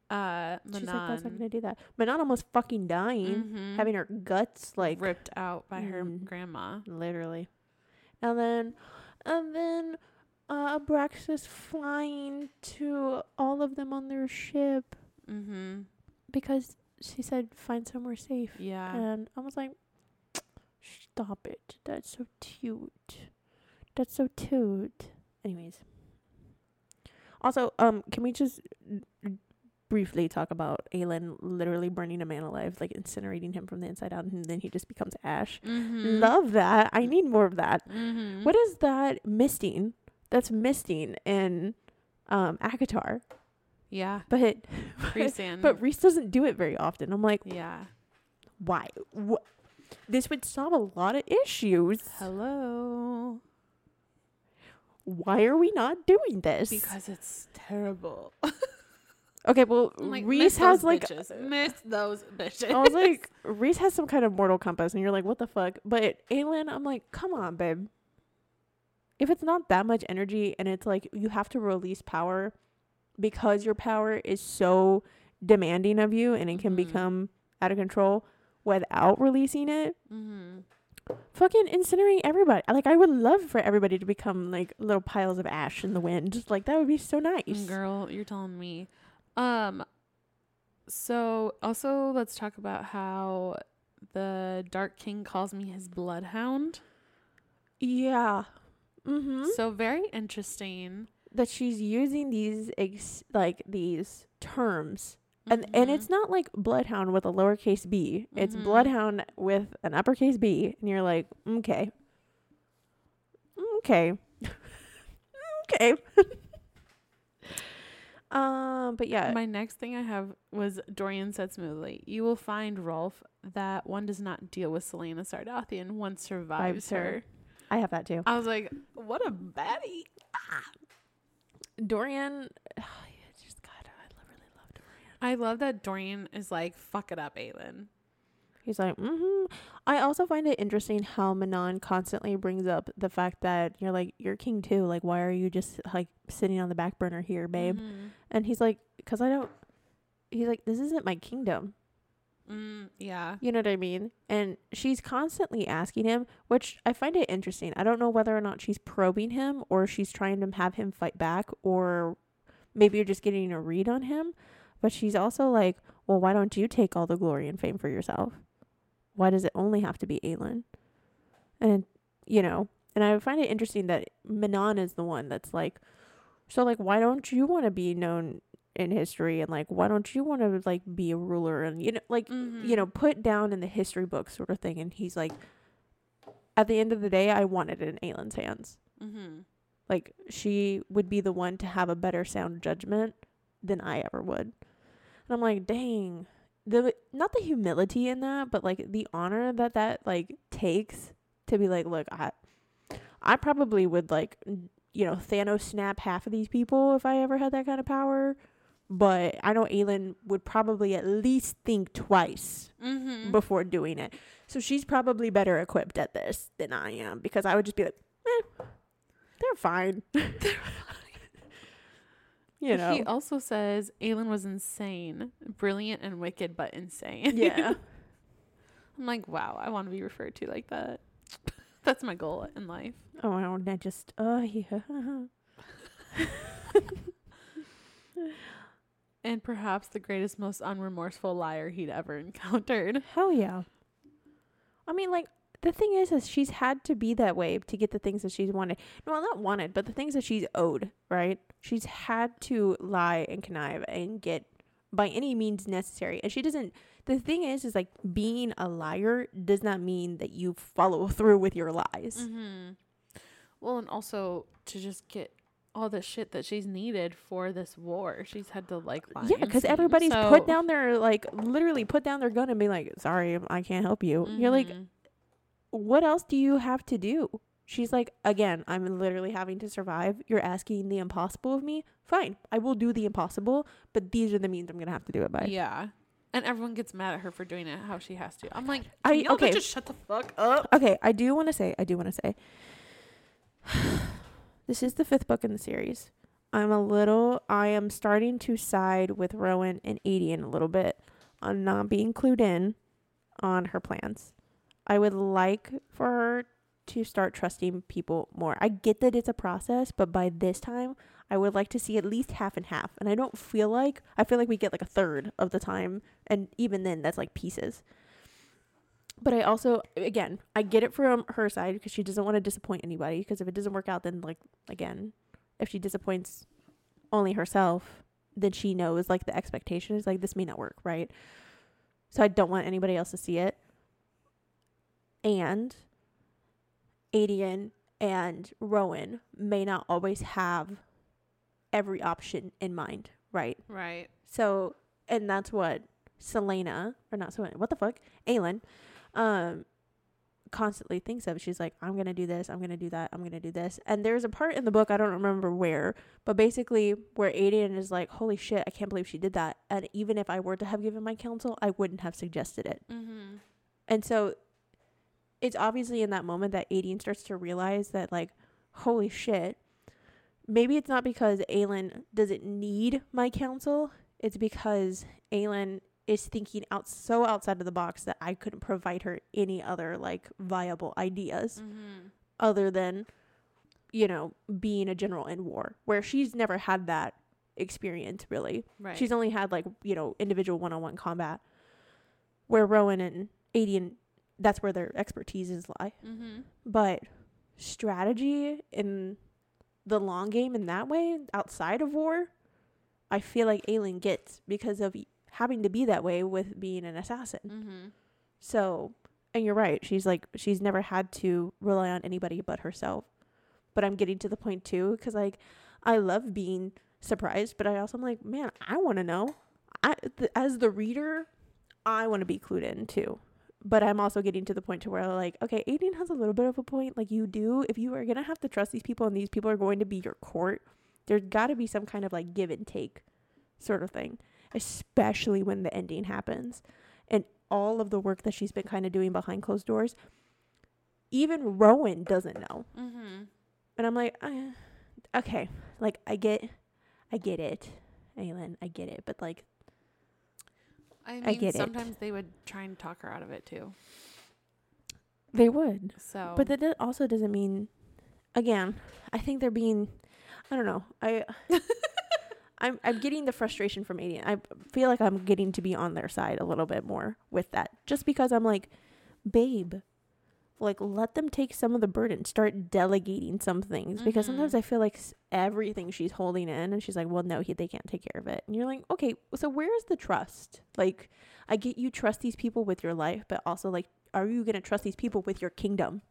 uh, She's like, that's not gonna do that. Manon almost fucking dying, mhm, having her guts like ripped out by her Mm. grandma. literally, and then, and then, uh, Abraxas flying to all of them on their ship. Mm-hmm. because she said find somewhere safe. Yeah. And I was like, stop it. That's so cute. That's so cute. Anyways. Also, um, can we just briefly talk about Aelin literally burning a man alive, like incinerating him from the inside out, and then he just becomes ash? mm-hmm. Love that. I need more of that. Mm-hmm. What is that misting? That's misting in um ACOTAR. Yeah. But Rhysand. but Rhys doesn't do it very often. I'm like, yeah. why? Wh- this would solve a lot of issues. Hello. Why are we not doing this? Because it's terrible. Okay, well, like, Rhys has like bitches. miss those bitches. I was like, Rhys has some kind of mortal compass, and you're like, what the fuck? But Aelin, I'm like, come on, babe. If it's not that much energy, and it's like you have to release power because your power is so demanding of you, and it can Mhm. become out of control without releasing it. mm-hmm. Fucking incinerating everybody. Like I would love for everybody to become like little piles of ash in the wind. Like that would be so nice. Girl, you're telling me. Um so also let's talk about how the Dark King calls me his bloodhound. Yeah. Mm-hmm. So very interesting. that she's using these ex- like these terms and and Mhm. it's not like bloodhound with a lowercase b it's Mhm. bloodhound with an uppercase b and you're like okay okay okay um but yeah My next thing I have was Dorian said smoothly, You will find, Rolfe, that one does not deal with Celaena Sardothien, one survives her. her. i have that too I was like, What a baddie. dorian just god i really love dorian I love that Dorian is like, fuck it up, Aelin. He's like, mm-hmm. I also find it interesting how Manon constantly brings up the fact that you're like, you're king too. Like, why are you just like sitting on the back burner here, babe? Mhm. And he's like, because I don't. He's like, this isn't my kingdom. Mm, yeah. You know what I mean? And she's constantly asking him, which I find it interesting. I don't know whether or not she's probing him or she's trying to have him fight back or maybe you're just getting a read on him. But she's also like, well, why don't you take all the glory and fame for yourself? Why does it only have to be Aelin? And, you know, and I find it interesting that Manon is the one that's like, so, like, why don't you want to be known in history? And, like, why don't you want to, like, be a ruler? And, you know, like, you know, put down in the history book sort of thing. And he's like, at the end of the day, I wanted it in Aelin's hands. Mm-hmm. Like, she would be the one to have a better sound judgment than I ever would. And I'm like, dang. The not the humility in that, but like the honor that that like takes to be like, look, I I probably would like you know, Thanos snap half of these people if I ever had that kind of power. But I know Aelin would probably at least think twice Mm-hmm. before doing it. So she's probably better equipped at this than I am because I would just be like, eh, they're fine. you know. He also says Aelin was insane, brilliant and wicked, but insane. yeah. I'm like, wow, I want to be referred to like that. That's my goal in life. Oh, I don't I just, oh, yeah. And perhaps the greatest, most unremorseful liar he'd ever encountered. Hell yeah. I mean, like, the thing is, is she's had to be that way to get the things that she's wanted. No, not wanted, but the things that she's owed, right? She's had to lie and connive and get by any means necessary. And she doesn't, the thing is, is like being a liar does not mean that you follow through with your lies. Mm-hmm. Well, and also to just get all the shit that she's needed for this war, she's had to like lie. Yeah, because everybody's So- put down their, like, literally put down their gun and be like, sorry, I can't help you. You're like, Mhm. what else do you have to do? She's like, again, I'm literally having to survive. You're asking the impossible of me. Fine, I will do the impossible, but these are the means I'm gonna have to do it by. yeah. And everyone gets mad at her for doing it how she has to. I'm like, I- okay. just shut the fuck up? Okay, I do want to say, I do want to say, this is the fifth book in the series. I'm a little, I am starting to side with Rowan and Aedion a little bit on not being clued in on her plans. I would like for her to start trusting people more. I get that it's a process, but by this time, I would like to see at least half and half. And I don't feel like, I feel like we get like a third of the time. And even then, that's like pieces. But I also, again, I get it from her side because she doesn't want to disappoint anybody. Because if it doesn't work out, then, like, again, if she disappoints only herself, then she knows, like, the expectation is like, this may not work, right? So I don't want anybody else to see it. And Aedion and Rowan may not always have every option in mind, right? Right. So, and that's what Celaena, or not Celaena, what the fuck? Aelin, um, constantly thinks of. She's like, I'm gonna do this, I'm gonna do that, I'm gonna do this. And there's a part in the book I don't remember where, but basically where Aedion is like, Holy shit, I can't believe she did that. And even if I were to have given my counsel, I wouldn't have suggested it. Mm-hmm. And so it's obviously in that moment that Aedion starts to realize that like, holy shit. Maybe it's not because Aelin doesn't need my counsel. It's because Aelin is thinking out so outside of the box that I couldn't provide her any other like viable ideas Mm-hmm. other than, you know, being a general in war, where she's never had that experience really. Right. She's only had like, you know, individual one on one combat. Where Rowan and Aedion, that's where their expertise is lie. mm-hmm. But strategy in the long game in that way, outside of war, I feel like Aelin gets because of having to be that way with being an assassin. Mm-hmm. So, and you're right. She's like, she's never had to rely on anybody but herself. But I'm getting to the point too, because like, I love being surprised, but I also am like, man, I want to know. I, th- as the reader, I want to be clued in too. But I'm also getting to the point to where like, okay, Aedion has a little bit of a point. Like you do, if you are gonna have to trust these people and these people are going to be your court, there's got to be some kind of like give and take, sort of thing. Especially when the ending happens, and all of the work that she's been kind of doing behind closed doors. Even Rowan doesn't know, Mm-hmm. and I'm like, uh, okay, like I get, I get it, Aelin, I get it, but like I mean, I get it. sometimes they would try and talk her out of it too. they would. So, But that also doesn't mean, again, I think they're being, I don't know. I, I'm I'm getting the frustration from Aedion. I feel like I'm getting to be on their side a little bit more with that, just because I'm like, babe, like let them take some of the burden. Start delegating some things because mm-hmm. sometimes. I feel like everything she's holding in, and she's like, well, no, he, they can't take care of it. And you're like, okay, so where's the trust? Like, I get you trust these people with your life, but also like are you going to trust these people with your kingdom?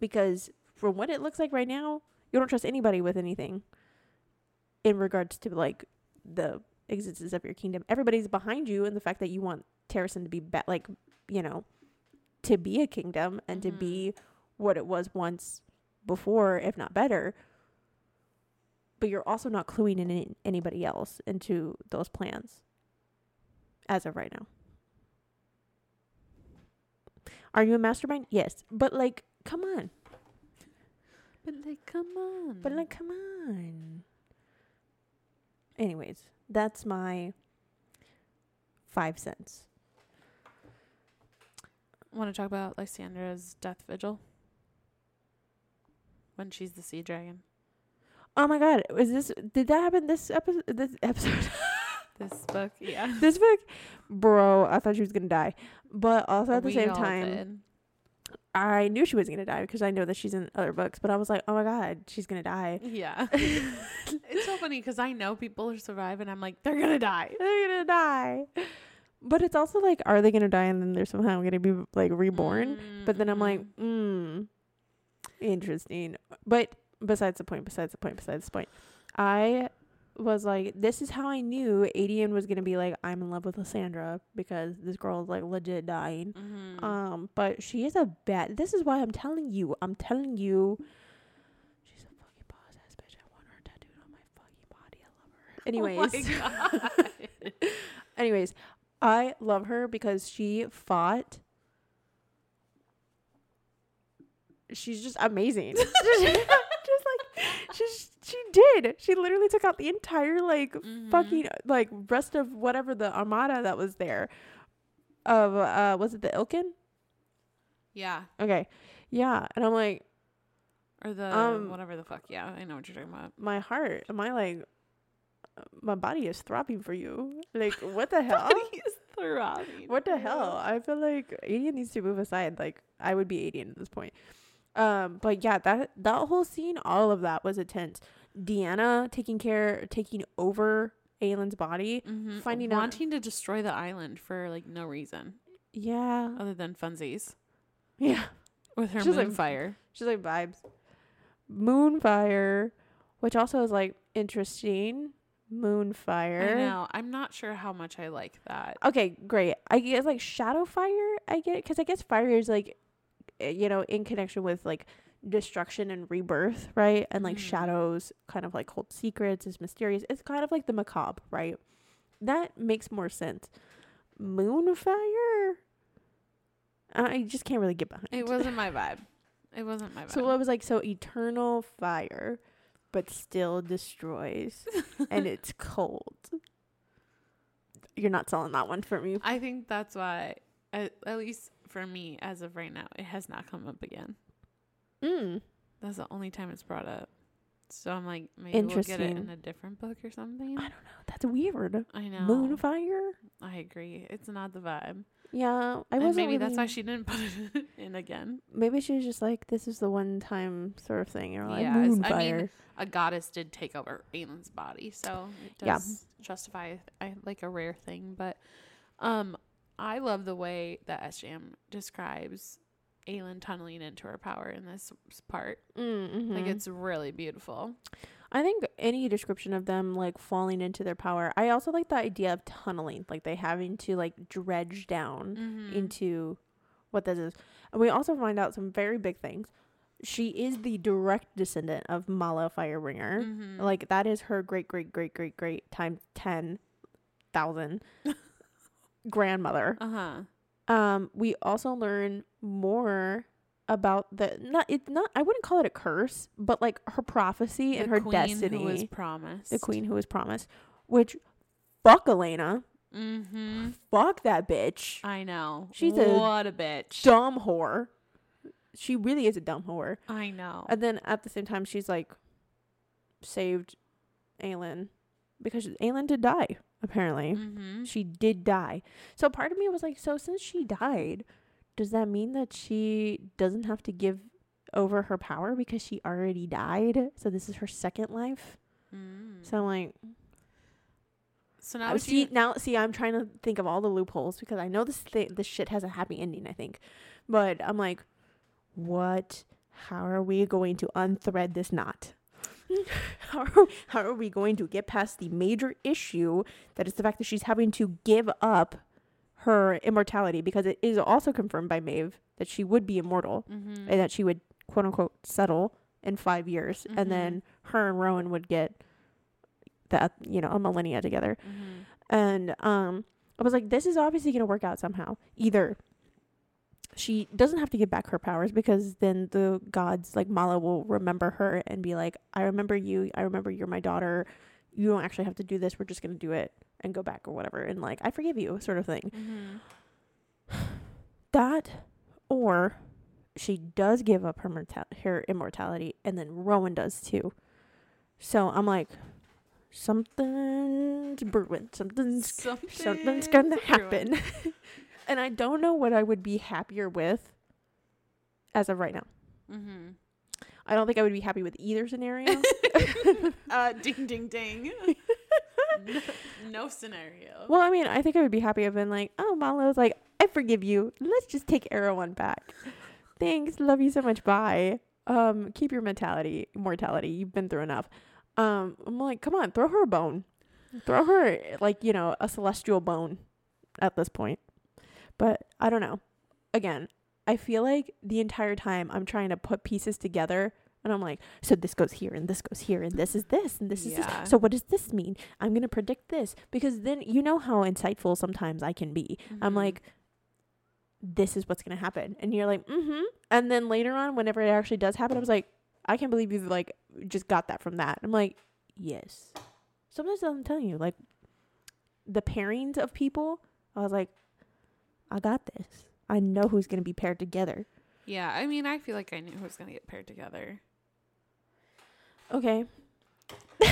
Because from what it looks like right now, you don't trust anybody with anything in regards to like the existence of your kingdom. Everybody's behind you and the fact that you want Terrasen to be ba- like, you know, to be a kingdom and to Mhm. be what it was once before, if not better. But you're also not cluing in any- anybody else into those plans as of right now. Are you a mastermind? Yes. But like, come on. but like, come on. But like, come on. Anyways, that's my five cents. Want to talk about Lysandra's death vigil when she's the sea dragon. Oh my god, is this did that happen this episode this episode This book, yeah. this book? Bro, I thought she was gonna die. But also at the We same time, did. I knew she was gonna die because I know that she's in other books, but I was like, Oh my god, she's gonna die. Yeah. it's so funny because I know people are surviving. I'm like, they're gonna die. They're gonna die. But it's also like, are they gonna die and then they're somehow gonna be like reborn? But then I'm like, mm, interesting. But besides the point, besides the point, besides the point, I was like, this is how I knew Aedion was gonna be like, I'm in love with Lysandra because this girl is like legit dying. Mhm. Um, but she is a bad. This is why I'm telling you. I'm telling you. She's a fucking boss ass bitch. I want her tattooed on my fucking body. I love her. Anyways. Oh God. Anyways, I love her because she fought. She's just amazing. just, like she's she did. She literally took out the entire like Mhm. fucking like rest of whatever the armada that was there. Of uh was it the Ilken? Yeah. Okay. Yeah. And I'm like, Or the Um, whatever the fuck. Yeah, I know what you're talking about. my heart, am I like my body is throbbing for you. Like what the hell? is throbbing. What the hell? I feel like Aedion needs to move aside. Like I would be Aedion at this point. Um, but yeah, that that whole scene, all of that was intense. Deanna taking care, taking over Aelin's body. Mm-hmm. Finding out- wanting to destroy the island for like no reason Yeah, other than funsies yeah. with her She's like- moonfire. She's like vibes. Moonfire, which also is like interesting. Moonfire. I know. I'm not sure how much I like that. Okay, great. I guess like shadow fire. I get it because I guess fire is like eh, you know, in connection with like destruction and rebirth, right? And like Mhm. shadows kind of like hold secrets, is mysterious. It's kind of like the macabre, right? That makes more sense. Moonfire? I just can't really get behind. It wasn't my vibe. It wasn't my vibe. So I was like, so eternal fire, but still destroys, and it's cold. You're not selling that one for me. I think that's why, at, at least for me, as of right now, it has not come up again. Mm. That's the only time it's brought up. So I'm like, maybe we'll get it in a different book or something. I don't know. That's weird. I know. Moonfire. I agree. It's not the vibe. Yeah, I and wasn't. maybe that's why she didn't put it in again. Maybe she was just like, this is the one time sort of thing. Or like Yeah, Moonfire. I mean, A goddess did take over Aelin's body, so it Yeah. does justify I like a rare thing. But um, I love the way that SJM describes Aelin tunneling into her power in this part. mm-hmm. Like it's really beautiful. I think any description of them like falling into their power. I also like the idea of tunneling, like they having to like dredge down Mm-hmm. into what this is. And we also find out some very big things. She is the direct descendant of Mala Firebringer. Mm-hmm. Like that is her great great great great great times ten thousand grandmother. uh huh. Um, we also learn more about the not it's not I wouldn't call it a curse, but like her prophecy and her destiny. who was promised. the queen who was promised, which fuck Elena, Mm-hmm. fuck that bitch, I know. She's a what a bitch. dumb whore. She really is a dumb whore. I know. And then at the same time, she's like saved Aelin because Aelin did die. Apparently, mm-hmm. she did die. So part of me was like, so since she died, does that mean that she doesn't have to give over her power because she already died? So this is her second life. Mm. So I'm like, So now see now see I'm trying to think of all the loopholes because I know this thing this shit has a happy ending I think, but I'm like, what? How are we going to unthread this knot? how are, how are we going to get past the major issue that is the fact that she's having to give up her immortality because it is also confirmed by Maeve that she would be immortal mm-hmm. and that she would quote unquote settle in five years Mhm. and then her and Rowan would get that you know a millennia together mm-hmm. and um I was like this is obviously going to work out somehow either she doesn't have to give back her powers because then the gods like Mala will remember her and be like I remember you I remember you're my daughter you don't actually have to do this we're just going to do it and go back or whatever and like I forgive you sort of thing Mm-hmm. that or she does give up her mortal- her immortality and then Rowan does too. So I'm like something's brewing. Something's something's going to happen. and I don't know what I would be happier with as of right now. Mm-hmm. I don't think I would be happy with either scenario. uh, ding, ding, ding. No, no scenario. well, I mean, I think I would be happy I've been like, oh, Mala's like, I forgive you. Let's just take Erawan back. Thanks. Love you so much. Bye. Um, keep your mentality, mortality. You've been through enough. Um, I'm like, come on, throw her a bone. Throw her like, you know, a celestial bone at this point. But I don't know. Again, I feel like the entire time I'm trying to put pieces together and I'm like, so this goes here and this goes here and this is this and this is Yeah. this. So what does this mean? I'm going to predict this because then you know how insightful sometimes I can be. I'm Mhm. like, this is what's going to happen. And you're like, mm-hmm. And then later on, whenever it actually does happen, I was like, I can't believe you've like just got that from that. I'm like, yes. Sometimes I'm telling you, like the pairings of people, I was like, I got this. I know who's going to be paired together. yeah, I mean, I feel like I knew who was gonna get paired together. Okay.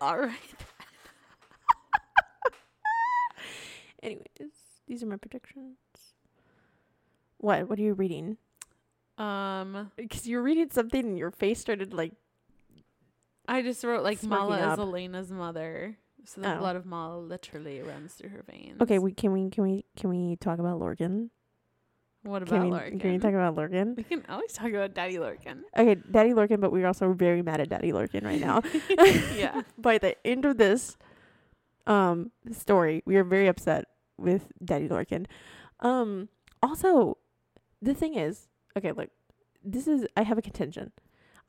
All right. Anyways, these are my predictions. What? What are you reading? Um, Because you're reading something and your face started like, I just wrote like Mala up. is Elena's mother, so the Oh. blood of Mala literally runs through her veins. okay, we can we can we can we talk about Lorcan? What Can about we, Lorcan? Can we talk about Lorcan? We can always talk about Daddy Lorcan. Okay, Daddy Lorcan, but we're also very mad at Daddy Lorcan right now. yeah. By the end of this um story, we are very upset with Daddy Lorcan. Um also the thing is, okay, look. This is I have a contention.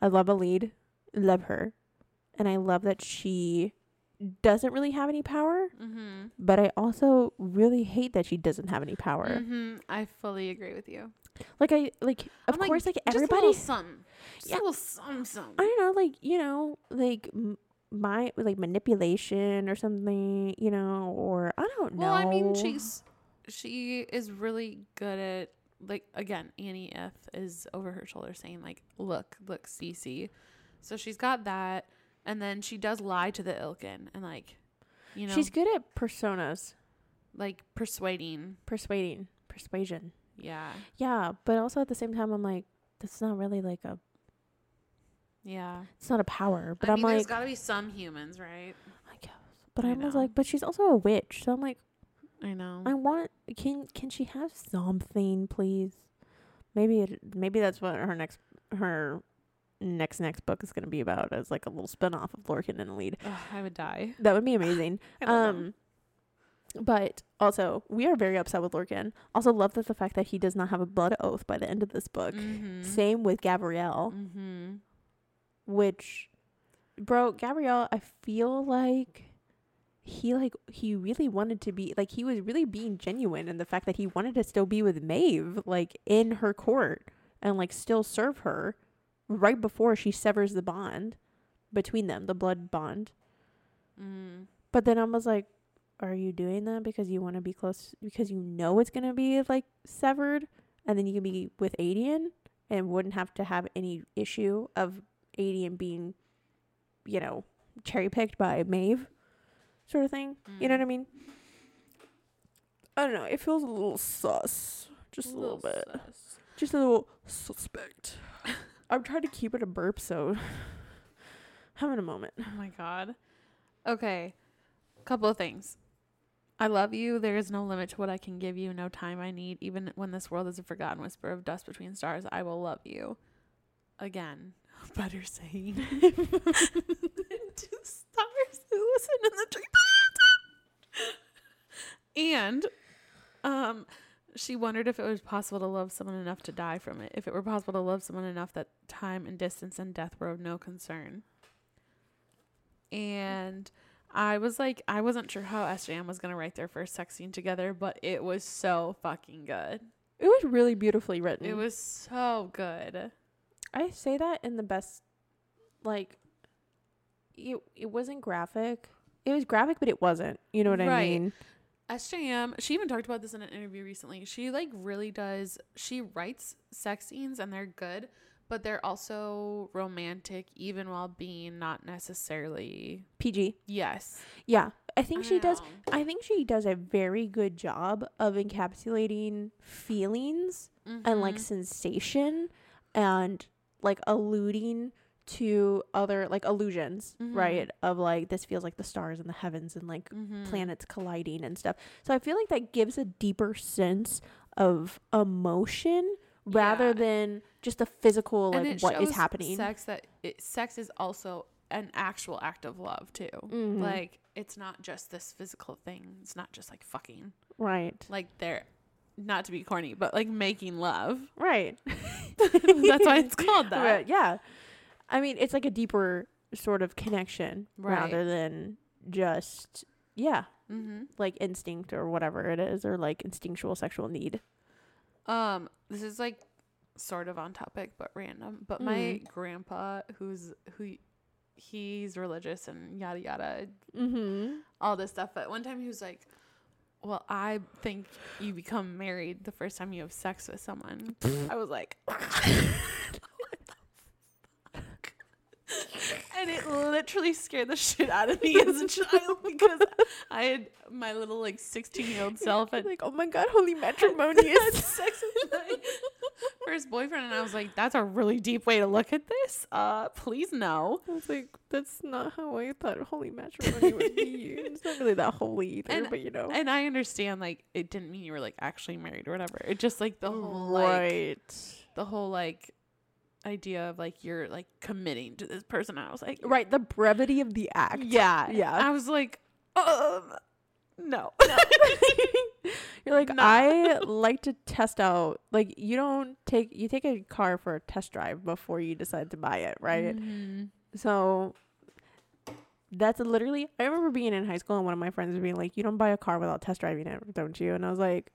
I love Elide, love her. And I love that she doesn't really have any power, Mm-hmm. but I also really hate that she doesn't have any power. Mm-hmm. I fully agree with you. Like I like of I'm like, course like a everybody. Just Yeah. a little something, something. I don't know, like you know, like m- my like manipulation or something, you know, or I don't know. Well, I mean, she's she is really good at like again, Anneith is over her shoulder saying like, "Look, look, Cece." So she's got that, and then she does lie to the Ilken and like, you know, she's good at personas, like persuading. persuading, persuasion. Yeah, Yeah, but also at the same time, I'm like, that's not really like a, yeah. it's not a power. But I am mean, there's like, got to be some humans, right? I guess. But I I was know. like, but she's also a witch, so I'm like, I know. I want can can she have something, please? Maybe it maybe that's what her next her next next book is gonna be about as like a little spin off of Lorcan and Lead. Ugh, I would die. That would be amazing. Um but also we are very upset with Lorcan. Also love that the fact that he does not have a blood oath by the end of this book. Mhm. Same with Gavriel, Mm-hmm. which bro, Gavriel, I feel like he like he really wanted to be like he was really being genuine in the fact that he wanted to still be with Maeve like in her court and like still serve her right before she severs the bond between them, the blood bond. Mm. But then I was like, are you doing that because you want to be close because you know it's going to be like severed and then you can be with Aedion and wouldn't have to have any issue of Aedion being you know, cherry picked by Maeve sort of thing. You know what I mean? I don't know. It feels a little sus. Just a little bit. sus. Just a little suspect. I'm trying to keep it a burp, so having a moment. Oh my god. Okay. Couple of things. I love you. There is no limit to what I can give you, no time I need. Even when this world is a forgotten whisper of dust between stars, I will love you. Again, better saying. Two stars who listen in the tree. and um she wondered if it was possible to love someone enough to die from it. If it were possible to love someone enough that time and distance and death were of no concern. And I was like, I wasn't sure how SJM was gonna write their first sex scene together, but it was so fucking good. It was really beautifully written. It was so good. I say that in the best like it it wasn't graphic. It was graphic but it wasn't. You know what I Right. mean? SJM, she even talked about this in an interview recently. She like really does she writes sex scenes and they're good, but they're also romantic even while being not necessarily PG. yes. Yeah. I think she does. I think she does a very good job of encapsulating feelings and like Mhm. sensation and like alluding to other like illusions, Mhm. right? Of like this feels like the stars and the heavens and like Mhm. planets colliding and stuff. So I feel like that gives a deeper sense of emotion rather Yeah. than just a physical And like what is happening. Sex that it, sex is also an actual act of love too. Mhm. Like it's not just this physical thing. It's not just like fucking. right. Like they're not to be corny, but like making love. Right. That's why it's called that. Right, yeah. I mean, it's like a deeper sort of connection Right. rather than just yeah, Mm-hmm. like instinct or whatever it is or like instinctual sexual need. Um, this is like sort of on topic but random. But my Mm. grandpa, who's who, he's religious and yada yada, Mhm. all this stuff. But one time he was like, "Well, I think you become married the first time you have sex with someone." I was like, "What the fuck?" And it literally scared the shit out of me as a child because I had my little like sixteen year old self had like, "Oh my god, holy matrimony matrimonious." sex with my first boyfriend, and I was like, "That's a really deep way to look at this." Uh, please no. I was like, that's not how I thought holy matrimony would be. It's not really that holy either, And- but you know. And I understand, like, it didn't mean you were like actually married or whatever. It just like the whole like right. the whole like idea of like you're like committing to this person. I was like, Right, the brevity of the act. yeah, Yeah. I was like, um, No. You're like, Nah. I like to test out. Like, you don't take you take a car for a test drive before you decide to buy it, right? Mhm. So that's literally. I remember being in high school and one of my friends was being like, "You don't buy a car without test driving it, don't you?" And I was like.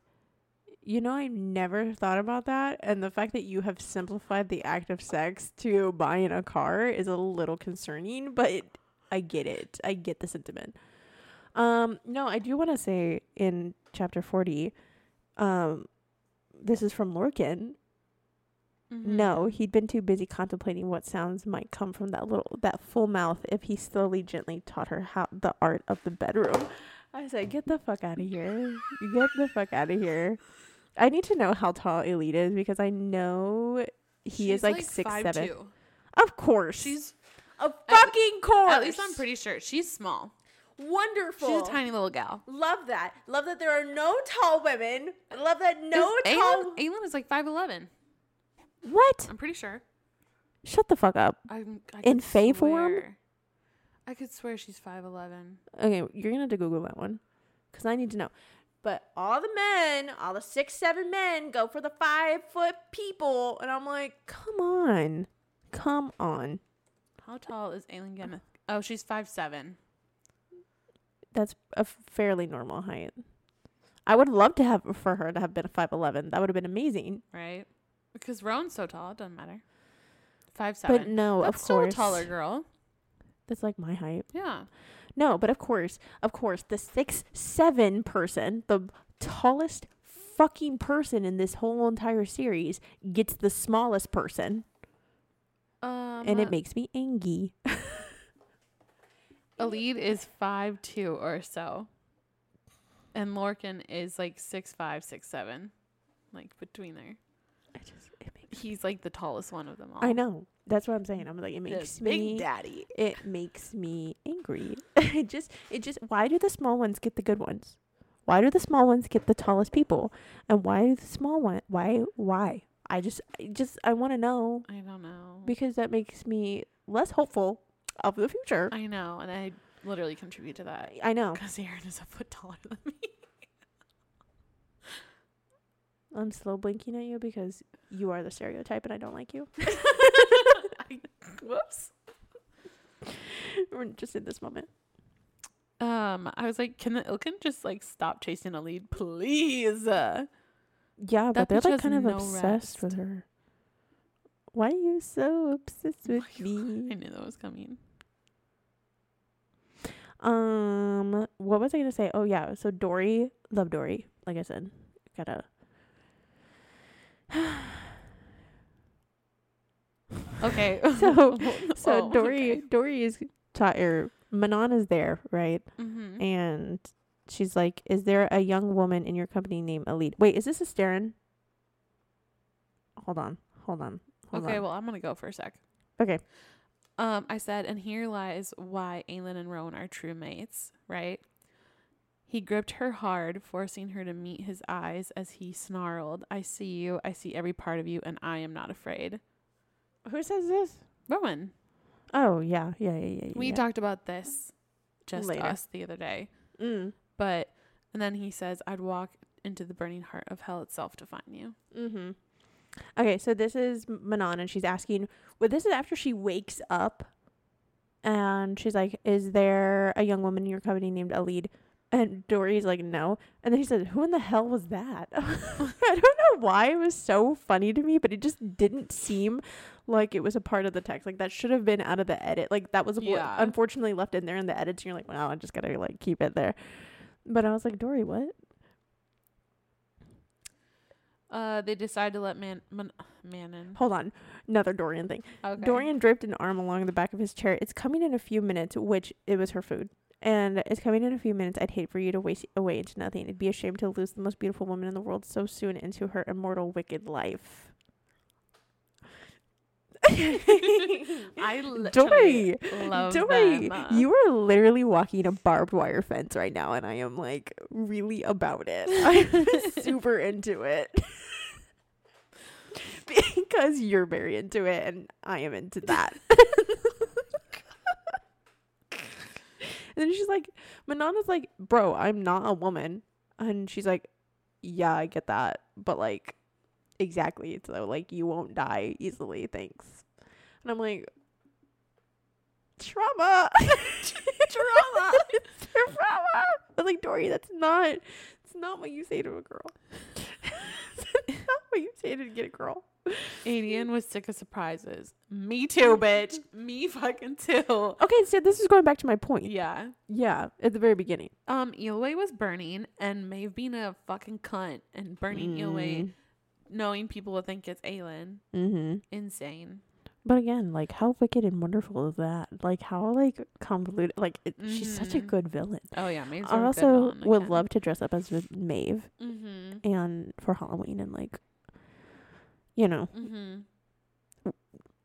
You know, I never thought about that. And the fact that you have simplified the act of sex to buying a car is a little concerning, but it, I get it. I get the sentiment. Um, no, I do want to say in chapter 40, um, this is from Lorcan. Mhm. No, he'd been too busy contemplating what sounds might come from that little, that full mouth if he slowly, gently taught her how the art of the bedroom. I said, get the fuck out of here. Get the fuck out of here. I need to know how tall Elide is because I know he is She's like, six seven. Of course. She's a fucking course. at least I'm pretty sure she's small. wonderful. She's a tiny little gal. Love that. Love that there are no tall women. I love that no Is tall. Aelin is like five eleven. What? I'm pretty sure. Shut the fuck up. I'm I In could form? I could swear she's five eleven. Okay, you're gonna have to Google that one, cause I need to know. But all the men, all the six, seven men, go for the five foot people, and I'm like, come on, come on. How tall is Aelin Genneth? Oh, she's five seven. That's a fairly normal height. I would love to have for her to have been a five eleven. That would have been amazing. right? Because Rowan's so tall, it doesn't matter. Five seven. But no, That's of still course, a taller girl. That's like my height. Yeah. No, but of course, of course, the six seven person, the tallest fucking person in this whole entire series, gets the smallest person, Um, and it makes me angry. Elide is five two or so, and Lorcan is like six five, six seven, like between there. I just, it makes, He's like the tallest one of them all. I know. That's what I'm saying. I'm like, it The makes big me. daddy. It makes me angry. it just, it just. Why do the small ones get the good ones? Why do the small ones get the tallest people? And why do the small one? Why? Why? I just, I just, I want to know I don't know. because that makes me less hopeful of the future. I know, and I literally contribute to that I know. because Aaron is a foot taller than me. I'm slow blinking at you because you are the stereotype and I don't like you. I, whoops. We're just in this moment. Um, I was like, can the Ilken just like stop chasing Elide, please? Uh, Yeah, That but they're like kind of no obsessed with her. Why are you so obsessed with I me? I knew that was coming. Um, what was I gonna say? Oh yeah, so Dory, love Dory. Like I said, gotta. Okay. So- So Oh, Dory, okay. Dory is taught or Manon is there, right? Mhm. And she's like, "Is there a young woman in your company named Elide?" Wait, is this a Staren? Hold on, hold on, hold Okay, on. well, I'm gonna go for a sec. Okay. Um, I said, and here lies why Aelin and Rowan are true mates, right? He gripped her hard, forcing her to meet his eyes as he snarled, I see you, I see every part of you, and I am not afraid. Who says this? Rowan, Oh yeah, yeah, yeah, yeah. we yeah. talked about this just Later. us the other day. Mm. But, and then he says, I'd walk into the burning heart of hell itself to find you. Mm-hmm. Okay, so this is Manon, and she's asking. Well, this is after she wakes up, and she's like, "Is there a young woman in your company named Elide?" And Dory's like, "No." And then he said, "Who in the hell was that?" I don't know why it was so funny to me, but it just didn't seem like it was a part of the text. Like that should have been out of the edit. Like that was Yeah. unfortunately left in there in the edits. And you're like, "Wow, I just gotta like keep it there." But I was like, "Dory, what?" Uh, they decide to let Man, Man Manon. Hold on, another Dorian thing. Okay. Dorian draped an arm along the back of his chair. It's coming in a few minutes, which it was her food. And it's coming in a few minutes. I'd hate for you to waste away into nothing. It'd be a shame to lose the most beautiful woman in the world so soon into her immortal wicked life. I Dory, literally love Dory, them. you are literally walking a barbed wire fence right now, and I am like really about it. I'm super into it. because you're very into it, and I am into that. And then she's like, Manana's like, bro, I'm not a woman. And she's like, yeah, I get that. But like, exactly. So like, you won't die easily. Thanks. And I'm like, trauma. trauma. it's trauma. I'm like, Dory, that's not, it's not what you say to a girl. what you say to get a girl. Aedion was sick of surprises. Me too, bitch. Me fucking too. Okay, so this is going back to my point. Yeah. Yeah, at the very beginning. Um, Eyllwe was burning, and Maeve being a fucking cunt and burning Eyllwe, knowing people will think it's Aelin. Mm-hmm. Insane. But again, like how wicked and wonderful is that? Like how like convoluted. Like it, she's such a Mhm. good villain. Oh yeah, Maeve's I also villain would love to dress up as Maeve Mm-hmm. and for Halloween and like, you know, Mm-hmm.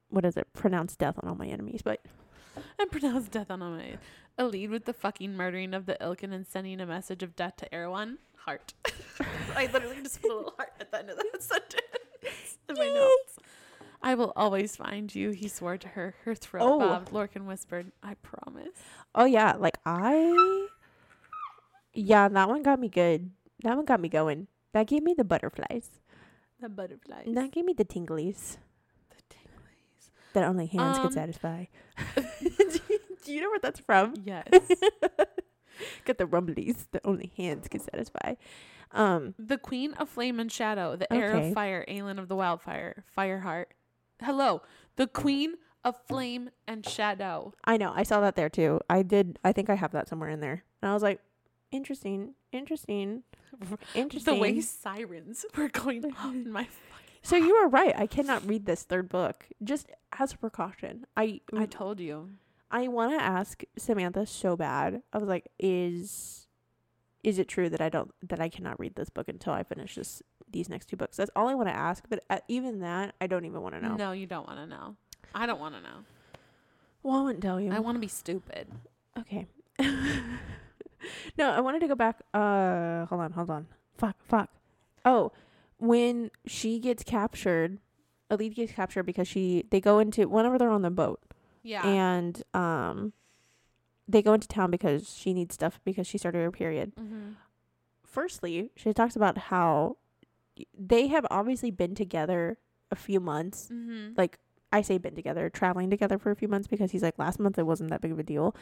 what is it? Pronounce death on all my enemies. But And pronounce death on all my a lead with the fucking murdering of the Ilken and sending a message of death to Erawan. Heart. I literally just put a little heart at the end of that sentence in my notes. I will always find you, he swore to her. Her throat Oh. bobbed. Lorcan whispered, I promise. oh yeah, like I, yeah, that one got me good. That one got me going. That gave me the butterflies. The butterflies. That gave me the tinglies the tinglies. that only hands Um, could satisfy. Do you know where that's from? Yes. Got the rumblies that only hands can satisfy. Um, the queen of flame and shadow, the heir Okay. of fire, Aelin of the wildfire, Fireheart. Hello. The queen of flame and shadow. I know I saw that there too. I did. I think I have that somewhere in there, and I was like, interesting, interesting, interesting. The way sirens were going off in my so you were right. I cannot read this third book just as a precaution. I I mm, told you. I want to ask Samantha so bad. I was like, is is it true that I don't that I cannot read this book until I finish this these next two books? That's all I want to ask. But uh, even that, I don't even want to know. No, you don't want to know. I don't want to know. Well, I wouldn't tell you. I want to be stupid. Okay. no, I wanted to go back. Uh, hold on, hold on. Fuck, fuck. Oh, when she gets captured, Elide gets captured because she they go into whenever they're on the boat Yeah. and um, they go into town because she needs stuff because she started her period. mm-hmm. Firstly, she talks about how they have obviously been together a few months Mm-hmm. like I say been together, traveling together for a few months because he's like last month it wasn't that big of a deal.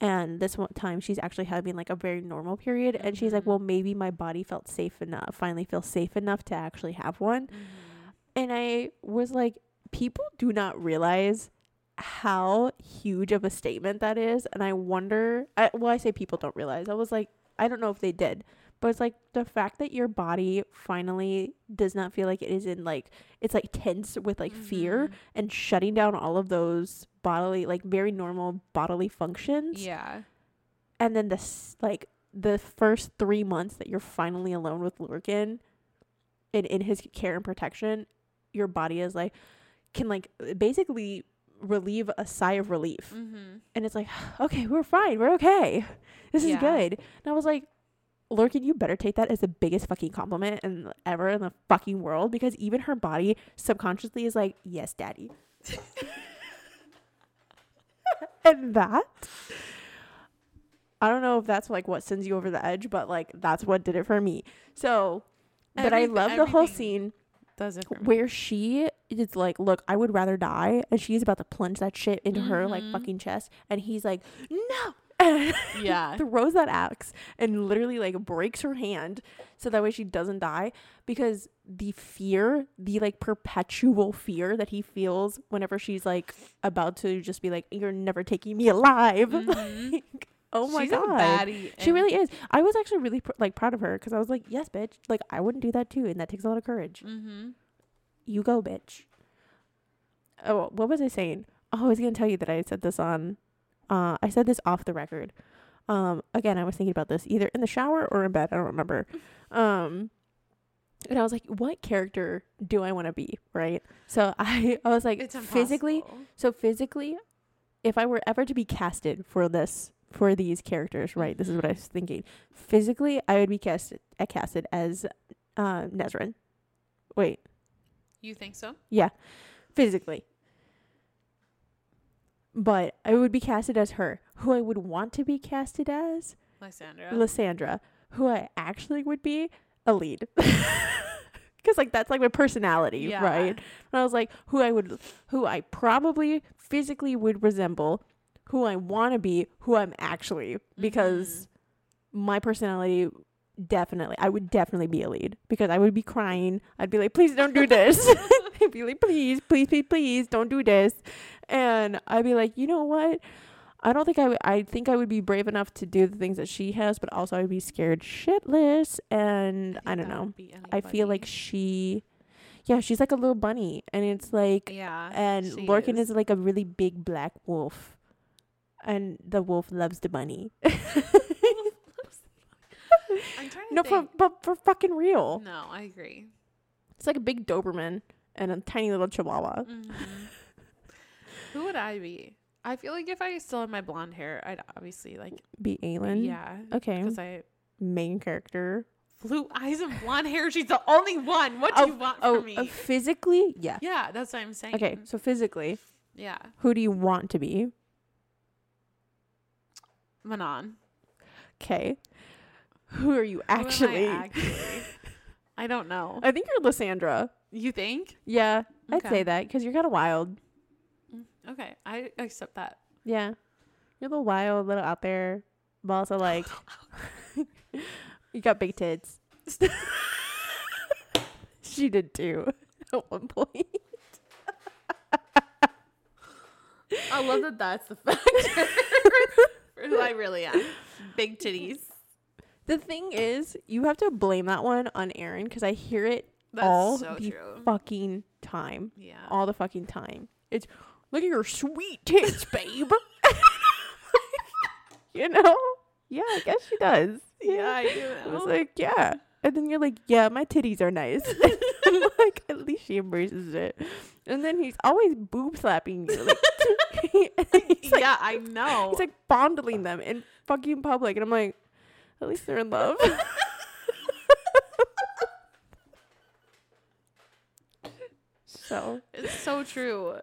And this one time she's actually having like a very normal period and she's like, Mhm. Well maybe my body felt safe enough finally feel safe enough to actually have one. Mm-hmm. And I was like, people do not realize how huge of a statement that is. And I wonder I, well, I say people don't realize. I was like, I don't know if they did. But it's like the fact that your body finally does not feel like it is in like it's like tense with like fear Mhm. and shutting down all of those bodily like very normal bodily functions Yeah. and then this like the first three months that you're finally alone with Lorcan and in his care and protection your body is like can like basically relieve a sigh of relief Mm-hmm. and it's like okay we're fine we're okay this is good and i was like Lorcan, you better take that as the biggest fucking compliment in ever in the fucking world because even her body subconsciously is like, yes, daddy. and that, I don't know if that's like what sends you over the edge, but like that's what did it for me. So, but I love the whole everything scene Does it for me. where she is like, look, I would rather die, and she's about to plunge that shit into her like Mhm. fucking chest, and he's like, no. Yeah. throws that axe and literally like breaks her hand so that way she doesn't die because the fear the like perpetual fear that he feels whenever she's like about to just be like you're never taking me alive Mhm. like, oh my She's god a baddie. she really is i was actually really pr- like proud of her because i was like yes bitch like i wouldn't do that too and that takes a lot of courage Mm-hmm. you go bitch oh what was i saying oh i was gonna tell you that i said this on uh i said this off the record. Um again i was thinking about this either in the shower or in bed i don't remember. Um and i was like what character do i want to be? Right? So i i was like physically so physically if i were ever to be casted for this for these characters right this is what i was thinking. Physically i would be casted uh, casted as uh Nesryn. Wait. You think so? Yeah. Physically. But I would be casted as her. who I would want to be casted as Lysandra. Lysandra. Who I actually would be Elide. Cuz like that's like my personality, Yeah. right? And I was like who I would who I probably physically would resemble, who I want to be, who I'm actually mm-hmm. because my personality definitely I would definitely be Elide because I would be crying. I'd be like, please don't do this. I'd be like, please, please, please, please don't do this. And I'd be like, you know what? I don't think I would I think I would be brave enough to do the things that she has, but also I'd be scared shitless and I, think don't know. I feel like she yeah, she's like a little bunny and it's like yeah, and Lorcan is like a really big black wolf. And the wolf loves the bunny. I'm trying to No, for but for fucking real. no, I agree. It's like a big Doberman and a tiny little Chihuahua. Mhm. Who would I be? I feel like if I still had my blonde hair, I'd obviously like Be Aelin. yeah, Okay. because I Main character. blue eyes and blonde hair. She's the only one. What do you want Oh, from me? uh, physically, yeah. yeah, that's what I'm saying. Okay, so physically, Yeah, who do you want to be? Manon. Okay. Who are you am I actually? actually? I don't know. I think you're Lysandra. You think? Yeah, I'd say that because you're kind of wild. Okay, I accept that. Yeah, you're a little wild, a little out there, but also like you got big tits. she did too at one point. I love that. That's the factor for who I really am. Big titties. The thing is, you have to blame that one on Aaron because I hear it That's all so the true. fucking time. Yeah. All the fucking time. It's look at your sweet tits, babe. you know? Yeah, I guess she does. yeah, I do. I was oh. like, yeah. And then you're like, yeah, my titties are nice. I'm like, at least she embraces it. And then he's always boob slapping you. Like, like, yeah, I know. he's like fondling them in fucking public. And I'm like, at least they're in love. so, it's so true.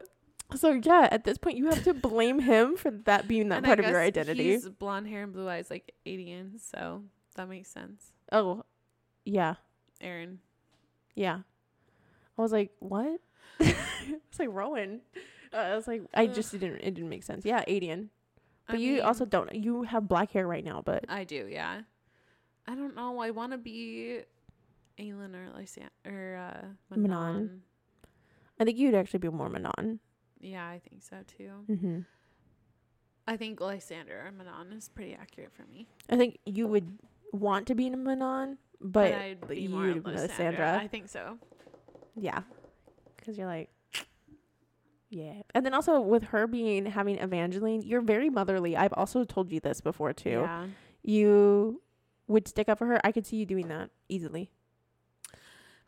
So yeah, at this point, you have to blame him for that being that And I part of your guess identity. He's blonde hair and blue eyes, like Aedion, so that makes sense. Oh, yeah. Aaron. Yeah. I was like, what? it's like Rowan. Uh, I was like, I just didn't. It didn't make sense. Yeah, Aedion. I But you mean, also don't. You have black hair right now, but I do, yeah. I don't know. I want to be Aelin or Lysan or uh, Manon. Manon. I think you'd actually be more Manon. Yeah, I think so too. Mm-hmm. I think Lysandra or Manon is pretty accurate for me. I think you would want to be in Manon, but I'd be you'd more Lysandra. Lysandra. I think so. yeah, because you're like, yeah. And then also with her being having Evangeline, you're very motherly. I've also told you this before too. Yeah. You would stick up for her. I could see you doing that easily.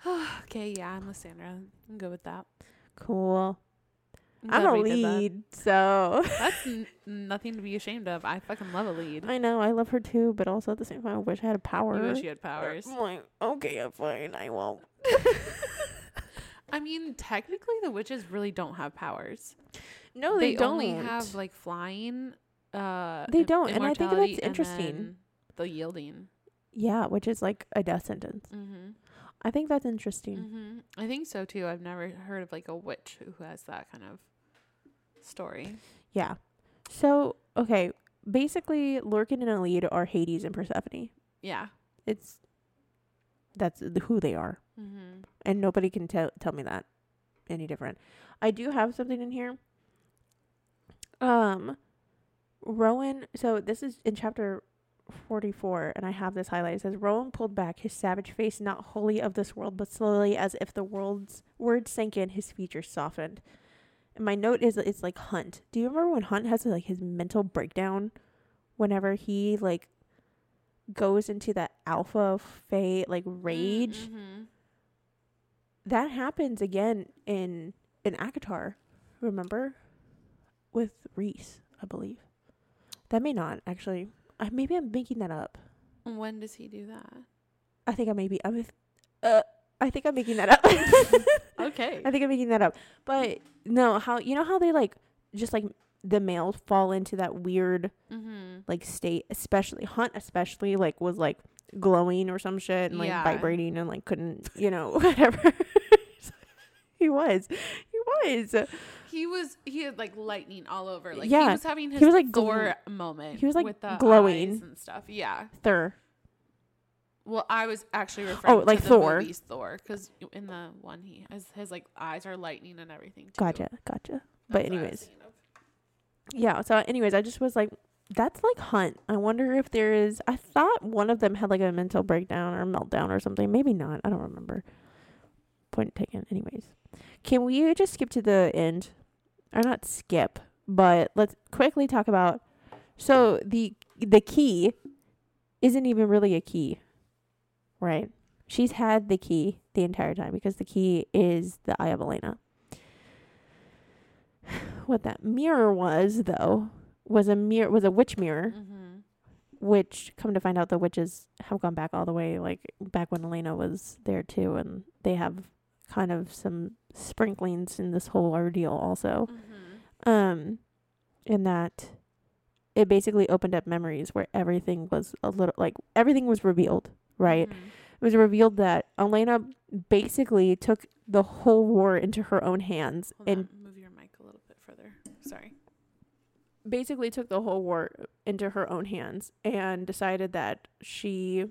okay, yeah, I'm Lysandra. I'm good with that. Cool. I'm a did that. lead, so That's n- nothing to be ashamed of. I fucking love Elide. I know I love her too, but also at the same time, I wish I had a power. You wish you had powers. I'm like, okay, I'm fine. I won't. I mean, technically, the witches really don't have powers. No, they, don't. only have like flying. Uh, They don't, and I think that's interesting. The yielding. yeah, which is like a death sentence. Mm-hmm. I think that's interesting. Mm-hmm. I think so too. I've never heard of like a witch who has that kind of story. Yeah. So okay, basically, Lorcan and Elide are Hades and Persephone. Yeah. It's that's who they are, Mm-hmm. and nobody can tell tell me that any different. I do have something in here. Um, Rowan. So this is in chapter forty-four, and I have this highlighted. It says Rowan pulled back, his savage face not wholly of this world, but slowly, as if the world's words sank in. His features softened. And my note is it's like Hunt. Do you remember when Hunt has like his mental breakdown? Whenever he like goes into that alpha fate like rage Mm-hmm. that happens again in in ACOTAR, remember? With Rhys, I believe. That may not actually. I maybe I'm making that up. When does he do that? I think I may be. I'm. with- Uh, I think I'm making that up. Okay. I think I'm making that up. But no, how you know how they like just like the males fall into that weird Mm-hmm. like state, especially Hunt, especially like was like glowing or some shit and like Yeah. vibrating and like couldn't, you know, whatever. he was, he was, He was he had like lightning all over. Like Yeah. he was having his He was, like, gl- moment. he was, like, with the glowing. and stuff. Yeah. Thur. Well, I was actually oh, referring Oh, like to the Thor. movie's Thor because in the one he has his like eyes are lightning and everything. Too. Gotcha, gotcha. That's But what I was anyways, yeah. So, anyways, I just was like, that's like Hunt. I wonder if there is. I thought one of them had like a mental breakdown or meltdown or something. Maybe not. I don't remember. Point taken. Anyways, can we just skip to the end, or not skip, but let's quickly talk about. So the the key isn't even really a key, right? She's had the key the entire time because the key is the Eye of Elena. What that mirror was, though, was a mirror was a witch mirror, Mhm. which come to find out the witches have gone back all the way, like back when Elena was there too, and they have kind of some sprinklings in this whole ordeal also. Mhm. Um, in that it basically opened up memories where everything was a little like everything was revealed, right? Mhm. It was revealed that Elena basically took the whole war into her own hands Hold and on, move your mic a little bit further. Sorry. basically took the whole war into her own hands and decided that she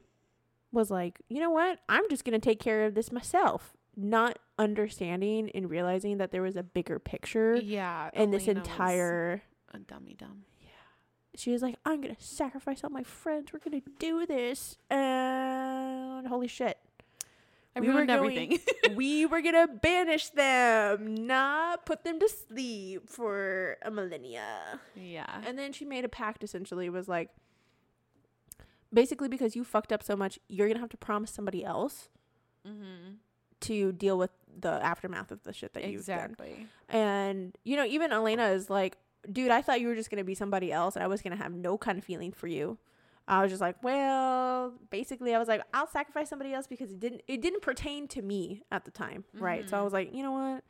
was like, you know what? I'm just going to take care of this myself. Not understanding and realizing that there was a bigger picture Yeah. in this entire. a dummy dumb. She was like, I'm going to sacrifice all my friends. We're going to do this. And holy shit. I We were ruined going- everything. we were going to banish them, not put them to sleep for a millennia. yeah. And then she made a pact essentially was like basically because you fucked up so much, you're going to have to promise somebody else Mm-hmm. to deal with the aftermath of the shit that you've done. Exactly. And you know, even Elena is like, dude, I thought you were just going to be somebody else and I was going to have no kind of feeling for you. I was just like, well, basically I was like, I'll sacrifice somebody else because it didn't it didn't pertain to me at the time, right? So I Mhm. was like, you know what?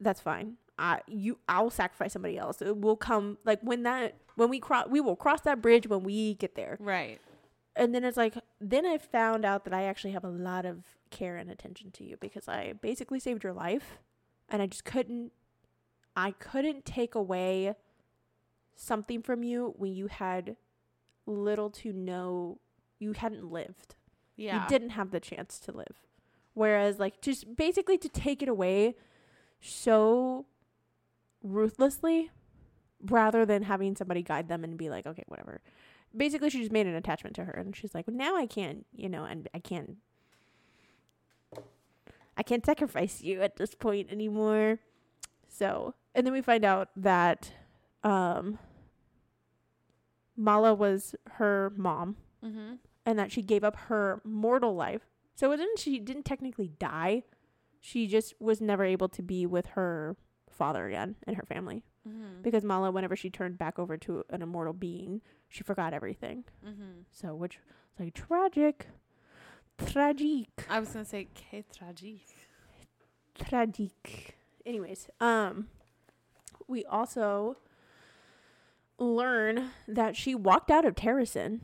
That's fine. I you I'll sacrifice somebody else. It will come like when that when we cross we will cross that bridge when we get there. Right. And then it's like then I found out that I actually have a lot of care and attention to you because I basically saved your life and I just couldn't I couldn't take away something from you when you had little to no you hadn't lived. Yeah. You didn't have the chance to live. Whereas like just basically to take it away so ruthlessly rather than having somebody guide them and be like, okay, whatever. Basically she just made an attachment to her and she's like, well, now I can't, you know, and I can't I can't sacrifice you at this point anymore. So, and then we find out that um Mala was her mom Mm-hmm. and that she gave up her mortal life. So it didn't she didn't technically die. She just was never able to be with her father again and her family. Mm-hmm. Because Mala, whenever she turned back over to an immortal being, she forgot everything. Mm-hmm. So which is like tragic. Tragic. I was gonna say que tragique. Tragic. Anyways, um we also learn that she walked out of Terrasen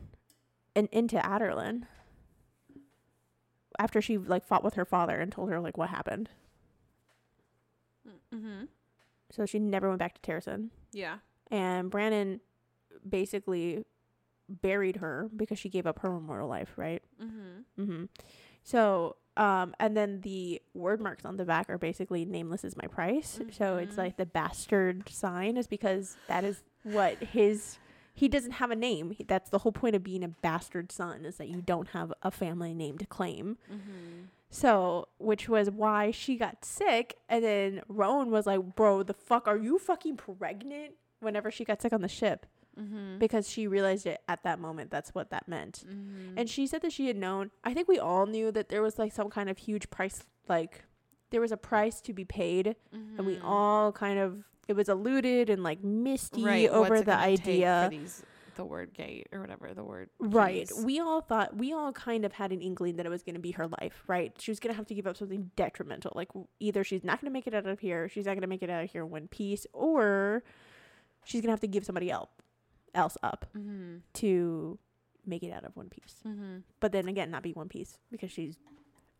and into Adarlan after she like fought with her father and told her like what happened. Mm-hmm. So she never went back to Terrasen. Yeah. And Brandon basically buried her because she gave up her immortal life, right? Mm-hmm. Mm-hmm. So, um, and then the word marks on the back are basically nameless is my price. So it's Mhm. like the bastard sign is because that is what his he doesn't have a name. He- That's the whole point of being a bastard son is that you don't have a family name to claim. Mm-hmm. So, which was why she got sick, and then Rowan was like, "Bro, the fuck are you fucking pregnant?" Whenever she got sick on the ship, Mm-hmm. because she realized it at that moment. That's what that meant. mm-hmm. And she said that she had known. I think we all knew that there was like some kind of huge price, like there was a price to be paid, and we Mhm. all kind of it was alluded and like misty right, over the idea. the word gate or whatever the word. Right. keys. We all thought we all kind of had an inkling that it was going to be her life, right? She was going to have to give up something detrimental. Like either she's not going to make it out of here, she's not going to make it out of here in one piece, or she's going to have to give somebody else else up Mm-hmm. to make it out of one piece. Mm-hmm. But then again, not be one piece because she's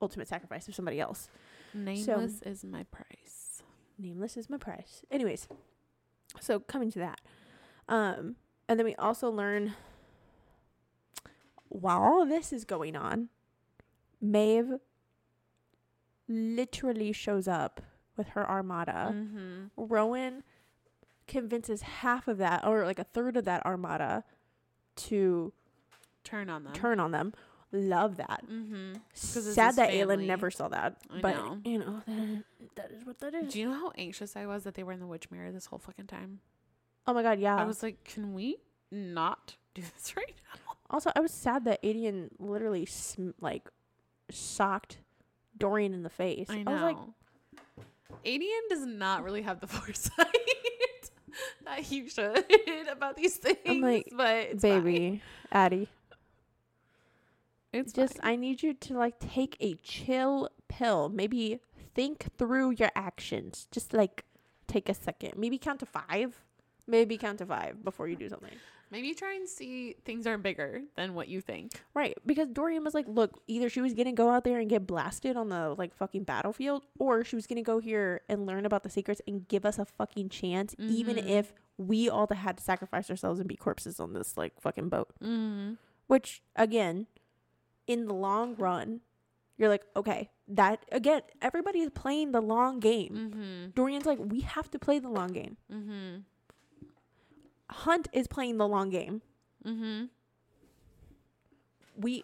ultimate sacrifice of somebody else. Nameless is my price. Nameless is my price. Anyways, so coming to that. Um and then we also learn while all of this is going on, Maeve literally shows up with her armada. mm-hmm. Rowan convinces half of that or like a third of that armada to Turn on them. turn on them. Love that. Mm-hmm. Sad that Aelin never saw that. I but know. you know, that, that is what that is. Do you know how anxious I was that they were in the witch mirror this whole fucking time? oh my god, yeah. I was like, can we not do this right now? Also, I was sad that Aedion literally sm- like socked Dorian in the face. I know. was like, Aedion does not really have the foresight that you should about these things. I'm like, but it's fine. baby, Addie, it's just fine. I need you to like take a chill pill. Maybe think through your actions. Just like take a second. Maybe count to five. Maybe count to five before you do something. Maybe try and see things are bigger than what you think. Right, because Dorian was like, look, either she was gonna go out there and get blasted on the like fucking battlefield, or she was gonna go here and learn about the secrets and give us a fucking chance, even Mhm. if we all had to sacrifice ourselves and be corpses on this like fucking boat. Mm-hmm. Which again, in the long run, you're like, okay, that again, everybody is playing the long game. Mm-hmm. Dorian's like, we have to play the long game. Hunt is playing the long game. Mm-hmm. we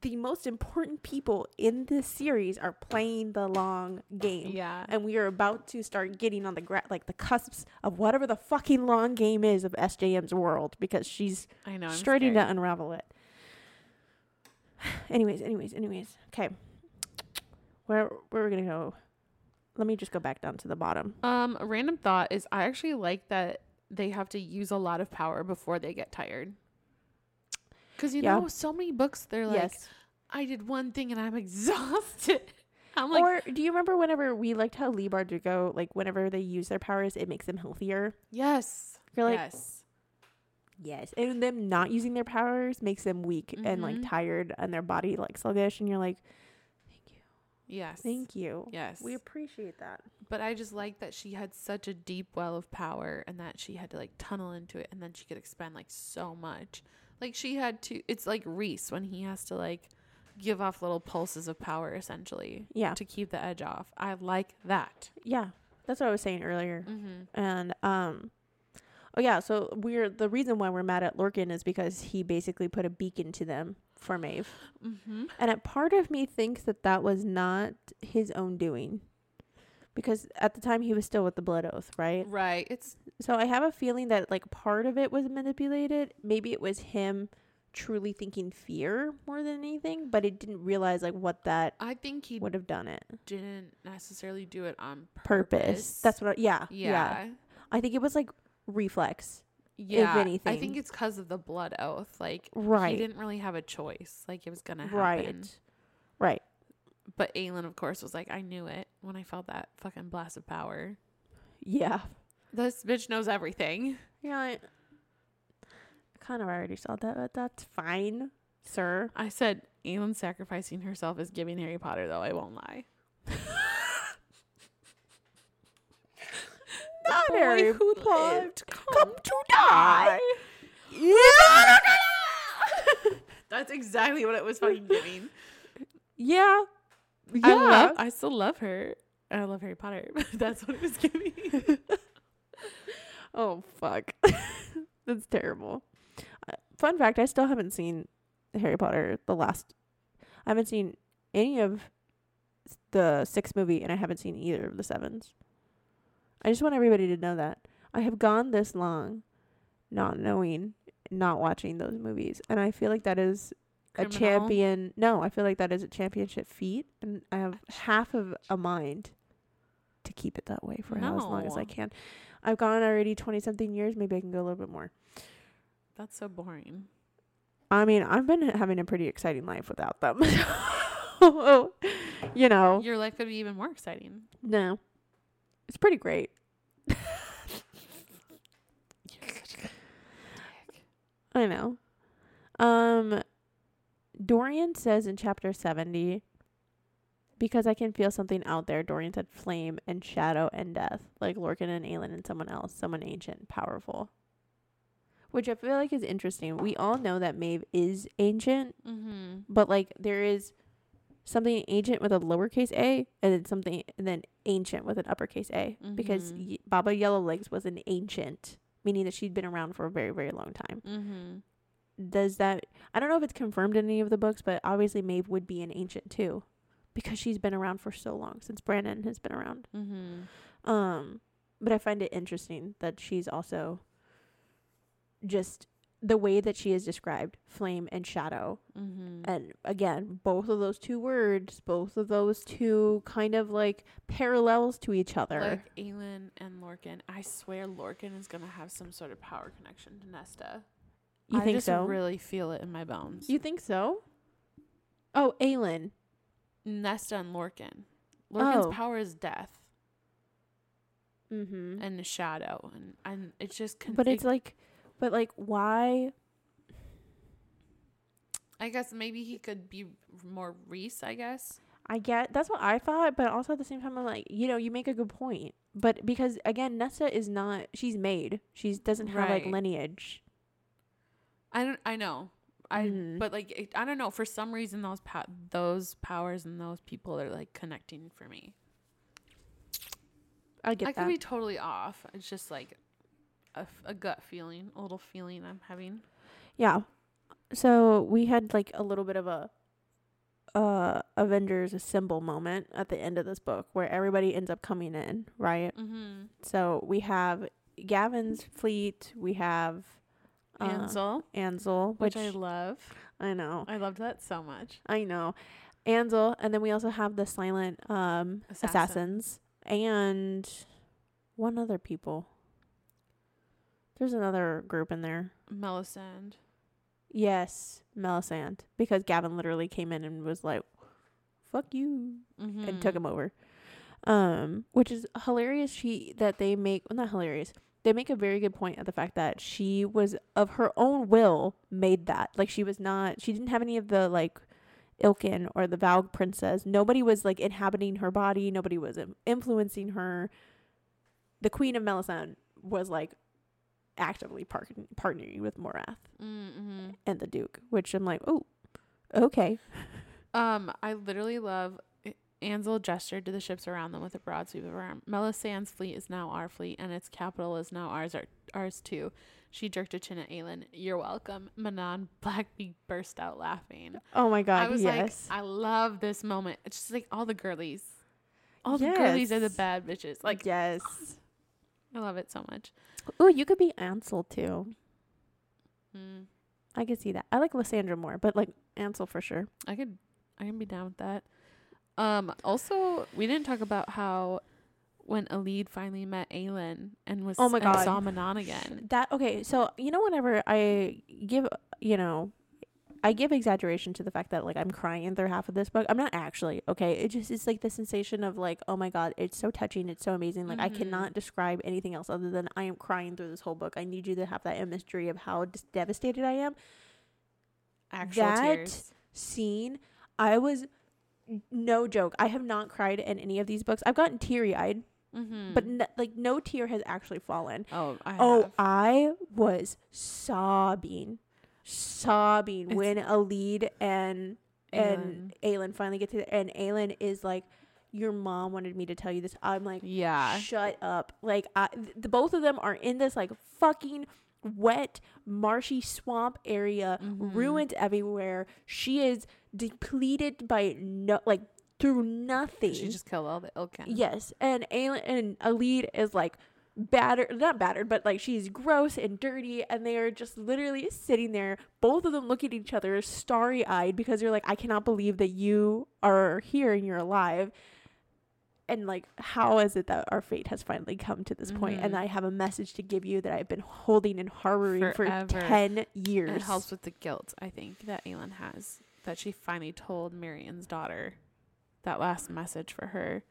the most important people in this series are playing the long game. Yeah. And we are about to start getting on the gra- like the cusps of whatever the fucking long game is of SJM's world because she's I know. I'm starting to unravel it. anyways, anyways, anyways. Okay. Where where are we gonna go? Let me just go back down to the bottom. Um, a random thought is I actually like that they have to use a lot of power before they get tired. Cause you Yeah. know, so many books they're like, yes. I did one thing and I'm exhausted. I'm like, or do you remember whenever we liked how Leigh Bardugo, like whenever they use their powers, it makes them healthier? yes, You're like, yes, Yes, and them not using their powers makes them weak and like Mhm. tired, and their body like sluggish. And you're like, "Thank you, yes, thank you. yes. We appreciate that." but I just like that she had such a deep well of power and that she had to like tunnel into it and then she could expend like so much. Like she had to. It's like Rhys when he has to like give off little pulses of power essentially Yeah, to keep the edge off. I like that. yeah, that's what I was saying earlier. Mm-hmm. And um, oh yeah, so we're the reason why we're mad at Lorcan is because he basically put a beacon to them for Maeve, Mm-hmm. and a part of me thinks that that was not his own doing. Because at the time he was still with the blood oath, right? Right. It's So I have a feeling that like part of it was manipulated. Maybe it was him truly thinking fear more than anything, but it didn't realize like what that I think he would have done it. didn't necessarily do it on Purpose. purpose. That's what I, yeah, yeah. yeah. I think it was like reflex. Yeah. I anything. think it's because of the blood oath. Like Right. he didn't really have a choice. Like it was gonna happen. Right. Right. But Aelin, of course, was like, I knew it when I felt that fucking blast of power. Yeah. This bitch knows everything. You're I kind of already saw that, but that's fine, sir. I said Aelin sacrificing herself is giving Harry Potter, though. I won't lie. Not boy who lived Come to die. That's exactly what it was fucking giving. Yeah. Yeah. I love. I still love her. I love Harry Potter. but That's what it was giving. Oh fuck, that's terrible. Uh, fun fact: I still haven't seen Harry Potter. The last, I haven't seen any of the sixth movie, and I haven't seen either of the sevens. I just want everybody to know that I have gone this long, not knowing, not watching those movies, and I feel like that is a champion. No, I feel like that is a championship feat, and I have half of a mind to keep it that way for how as long as I can. I've gone already twenty something years. Maybe I can go a little bit more. That's so boring. I mean, I've been having a pretty exciting life without them. you know, Your life could be even more exciting. no, it's pretty great. You're such a dick. I know. Um, Dorian says in chapter 70, because I can feel something out there, Dorian said flame and shadow and death, like Lorcan and Aelin and someone else, someone ancient, powerful. Which I feel like is interesting. We all know that Maeve is ancient, Mm-hmm. but like there is something ancient with a lowercase a and then something and then ancient with an uppercase a because Mhm. y- Baba Yellowlegs was an ancient, meaning that she'd been around for a very very long time Mm-hmm. does that I don't know if it's confirmed in any of the books, but obviously Maeve would be an ancient too. Because she's been around for so long, since Brandon has been around. Mm-hmm. Um but I find it interesting that she's also just the way that she is described, flame and shadow. Mm-hmm. And again, both of those two words, both of those two kind of like parallels to each other. Like Aelin and Lorcan. I swear Lorcan is gonna have some sort of power connection to Nesta. you I think just so? really feel it in my bones. you think so? Oh, Aelin. Nesta and Lorcan. Lorcan's Oh. power is death Mm-hmm. and the shadow, and and it's just. Con- But it- it's like, but like, why? I guess maybe he could be more Rhys. I guess. I get that's what I thought, but also at the same time, I'm like, you know, you make a good point. But because again, Nessa is not. She's made. She doesn't have like lineage. I don't. I know. I. Mhm. But like, it, I don't know. For some reason, those pa- those powers and those people are like connecting for me. I get I that. could be totally off. It's just like a, f- a gut feeling, a little feeling I'm having. yeah. So we had like a little bit of a uh Avengers assemble moment at the end of this book where everybody ends up coming in, right? Mm-hmm. So we have Gavin's fleet, we have uh, Ansel, Ansel, which, which, I love. I know. I loved that so much. I know. Ansel, and then we also have the silent um Assassin. assassins and one other people. There's another group in there. Melisande. Yes, Melisande, because Gavin literally came in and was like, "Fuck you," Mm-hmm. and took him over. Um, which is hilarious. She that they make well, not hilarious. They make a very good point at the fact that she was of her own will made that. Like she was not. She didn't have any of the like Ilken or the Valg princess. Nobody was like inhabiting her body. Nobody was influencing her. The Queen of Melisande was like actively par- partnering with Morath Mm-hmm. and the Duke, which I'm like, oh, okay. Um, I literally love. Ansel gestured to the ships around them with a broad sweep of her arm. Melisandre's fleet is now our fleet, and its capital is now ours. Our, ours too. She jerked a chin at Aelin. You're welcome. Manon Blackbeak burst out laughing. Oh my god, I was yes. like, I love this moment. It's just like all the girlies. All the girlies are the bad bitches. Like yes. I love it so much. Oh, you could be Ansel too. Mm, I could see that. I like Lysandra more, but like Ansel for sure. I could I can be down with that. Um also we didn't talk about how when Elide finally met Aelin and was Oh my God. saw Manon again. That okay, so you know whenever I give you know I give exaggeration to the fact that like I'm crying through half of this book. I'm not actually, okay? It just it's like the sensation of like, oh my god, it's so touching, it's so amazing. Like I Mhm. cannot describe anything else other than I am crying through this whole book. I need you to have that imagery of how devastated I am. Actual That- tears. Scene, I was no joke. I have not cried in any of these books. I've gotten teary eyed, Mm-hmm. but n- like no tear has actually fallen. oh, I Oh, have. I was sobbing, sobbing It's- when Elide and and Aelin finally get to and Aelin is like, "Your mom wanted me to tell you this." I'm like, yeah. "Shut up!" Like, I, th- the both of them are in this like fucking wet, marshy swamp area, Mhm. ruined everywhere. She is depleted by no like through nothing. She just killed all the Ilken. Yes, and Aelin and Elide is like battered, not battered, but like she's gross and dirty, and they are just literally sitting there, both of them looking at each other, starry eyed, because they're like, I cannot believe that you are here and you're alive. and like how is it that our fate has finally come to this point and Mhm. I have a message to give you that I've been holding and harboring Forever. for 10 years. It helps with the guilt, I think, that Aelin has. That she finally told Marion's daughter that last message for her.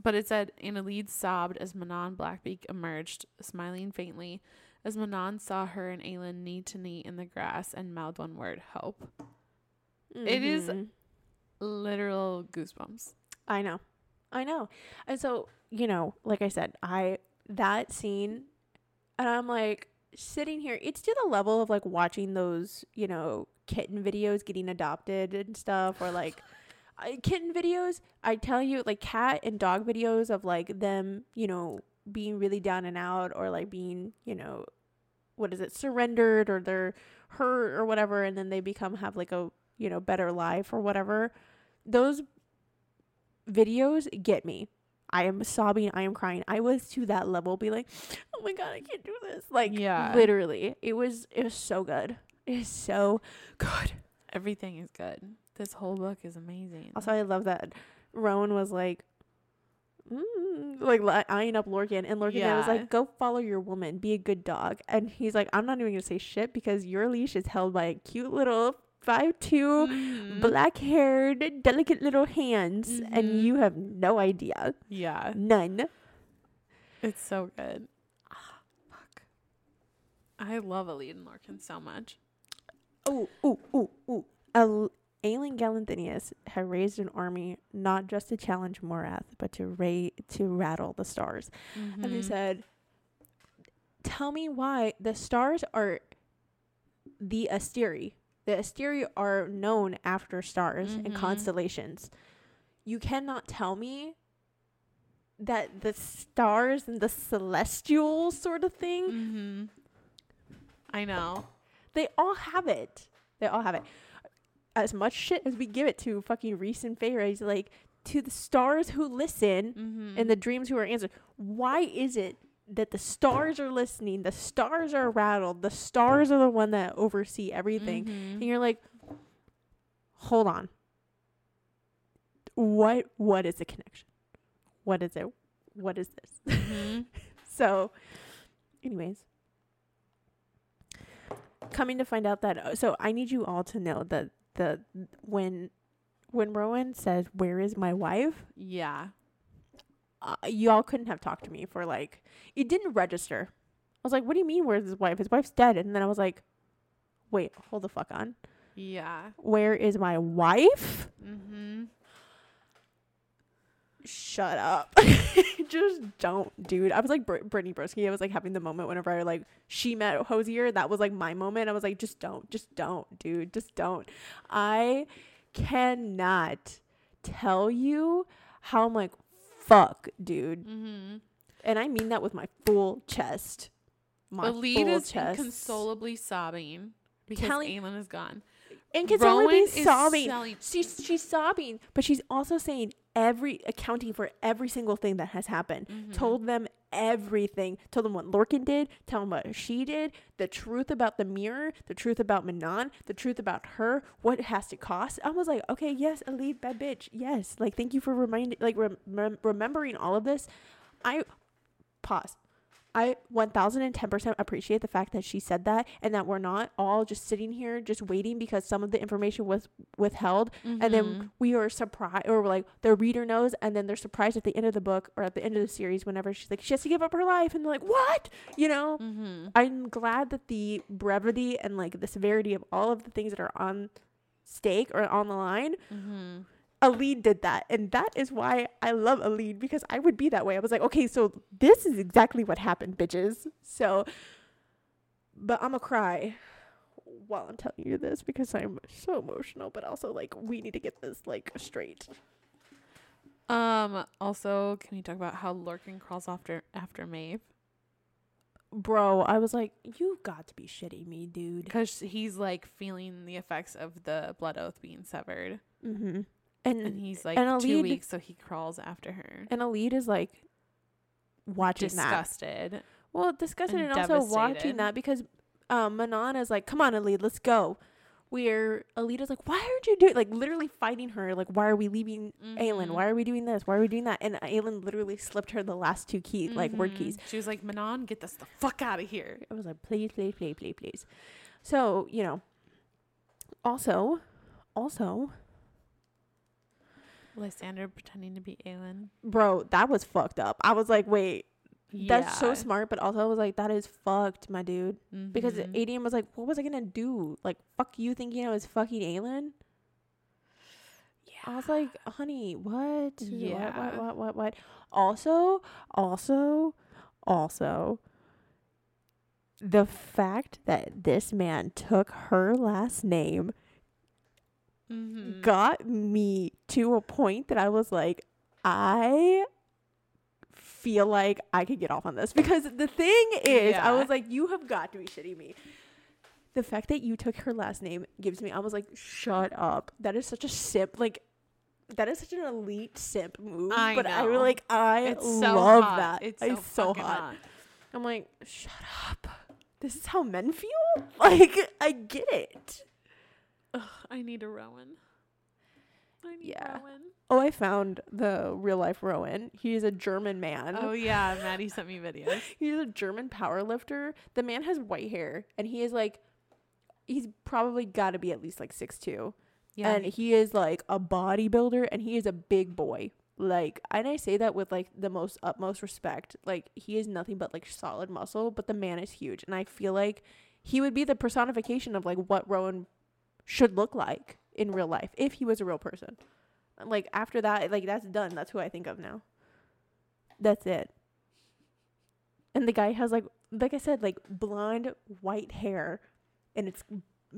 But it said, Annalise sobbed as Manon Blackbeak emerged, smiling faintly, as Manon saw her and Aelin knee to knee in the grass and mouthed one word, help. It is- Mhm. Literal goosebumps. I know. I know. And so, you know, like I said, I that scene and I'm like sitting here, it's to the level of like watching those, you know, kitten videos getting adopted and stuff or like kitten videos. I tell you like cat and dog videos of like them, you know, being really down and out or like being, you know, what is it, surrendered or they're hurt or whatever and then they become have like a, you know, better life or whatever. Those videos get me. I am sobbing. I am crying. I was to that level, be like, oh my god, I can't do this. Like, Yeah. literally, it was it was so good. It is so good. Everything is good. This whole book is amazing. Also, I love that Rowan was like, mm, like li- eyeing up Lorcan, and Lorcan was like, "Go follow your woman. Be a good dog." And he's like, "I'm not even gonna say shit because your leash is held by a cute little five two Mhm. black haired, delicate little hands, and Mhm. you have no idea, Yeah. none." It's so good. Ah, fuck. I love Elide and Lorcan so much. Oh, ooh, ooh, ooh. Al- Aelin Galathynius had raised an army not just to challenge Morath, but to ra- to rattle the stars. And he said, "Tell me why the stars are the Asteri. The Asteri are known after stars and Mhm. constellations. You cannot tell me." That the stars and the celestial sort of thing Mhm. I know. They all have it. They all have it. As much shit as we give it to fucking Rhys and Feyre, like to the stars who listen Mhm. and the dreams who are answered. Why is it that the stars are listening, the stars are rattled, the stars are the one that oversee everything, Mhm. and you're like, hold on. What what is the connection? What is it? What is this? Mhm. So, anyways, coming to find out that uh, so I need you all to know that the when when Rowan says, "Where is my wife?" Yeah. Uh, y'all couldn't have talked to me for like it didn't register. I was like, "What do you mean? Where's his wife? His wife's dead." And then I was like, "Wait, hold the fuck on. Yeah. Where is my wife?" Mhm. Shut up. Just don't, dude. I was like Br- Brittany Broski. I was like having the moment whenever I like she met Hozier. That was like my moment. I was like, just don't, just don't, dude, just don't. I cannot tell you how I'm like, fuck, dude, Mhm. and I mean that with my full chest. My Elide full is chest. inconsolably sobbing because Telling- Aelin is gone. Inconsolably Rowan is sobbing. selling- She's she's sobbing, but she's also saying every accounting for every single thing that has happened. Mhm. Told them everything. Told them what Lorcan did. Tell them what she did. The truth about the mirror. The truth about Manon. The truth about her. What it has to cost. I was like, okay, yes, Elide, bad bitch. Yes, like thank you for reminding, like rem- remembering all of this. I pause. I 1010% appreciate the fact that she said that and that we're not all just sitting here just waiting because some of the information was withheld and Mhm. then we are surprised or like the reader knows and then they're surprised at the end of the book or at the end of the series whenever she's like she has to give up her life and they're like what you know Mhm. i'm glad that the brevity and like the severity of all of the things that are on stake or on the line Mhm. Alid did that and that is why i love Alid because i would be that way i was like okay so this is exactly what happened bitches so but I'm going to cry while i'm telling you this because i'm so emotional but also like we need to get this like straight Um. Also, can we talk about how Lorcan crawls after after Maeve? bro i was like you got to be shitting me dude Because he's like feeling the effects of the blood oath being severed, mm-hmm. And and he's like and two Elide- weeks, so he crawls after her, and Elide is like watching that disgusted. well disgusted and and, also watching that because um manon is like come on Elide let's go where Elide's like, "Why aren't you doing like literally fighting her? Like, why are we leaving Aelin? Mhm. Why are we doing this? Why are we doing that?" And Aelin literally slipped her the last two keys, like word keys. She was like, Manon, get this the fuck out of here. I was like, "Please, please, please, please, please." So you know. Also, also, Lysandra pretending to be Aelin. bro, that was fucked up. I was like, "Wait, that's so smart," but also I was like, "That is fucked, my dude." Because Mhm. Aedion was like, "What was I gonna do? Like, fuck you thinking I was fucking Aelin?" Yeah. I was like, "Honey, what? Yeah. What? What? What? What? What?" Also, also, also, the fact that this man took her last name Mhm. got me to a point that I was like, I feel like I could get off on this because the thing is, I was like, you have got to be shitting me. The fact that you took her last name gives me, I was like, shut up. That is such a simp. Like, that is such an elite simp move. I but I know. like, I It's so love hot. that. It's It's, so, so hot. hot. I'm like, shut up. This is how men feel? Like, I get it. Ugh, I need a Rowan. I need Yeah. Rowan. Oh, I found the real life Rowan. He is a German man. Oh yeah, Maddie sent me videos. He's a German power lifter. The man has white hair and he is like he's probably got to be at least like six two. Yeah. And he is like a bodybuilder and he is a big boy. Like and I say that with like the most utmost respect. Like he is nothing but like solid muscle, but the man is huge and I feel like he would be the personification of like what Rowan should look like in real life if he was a real person. Like after that, like that's done. That's who I think of now. That's it. And the guy has like like I said, like blonde white hair and it's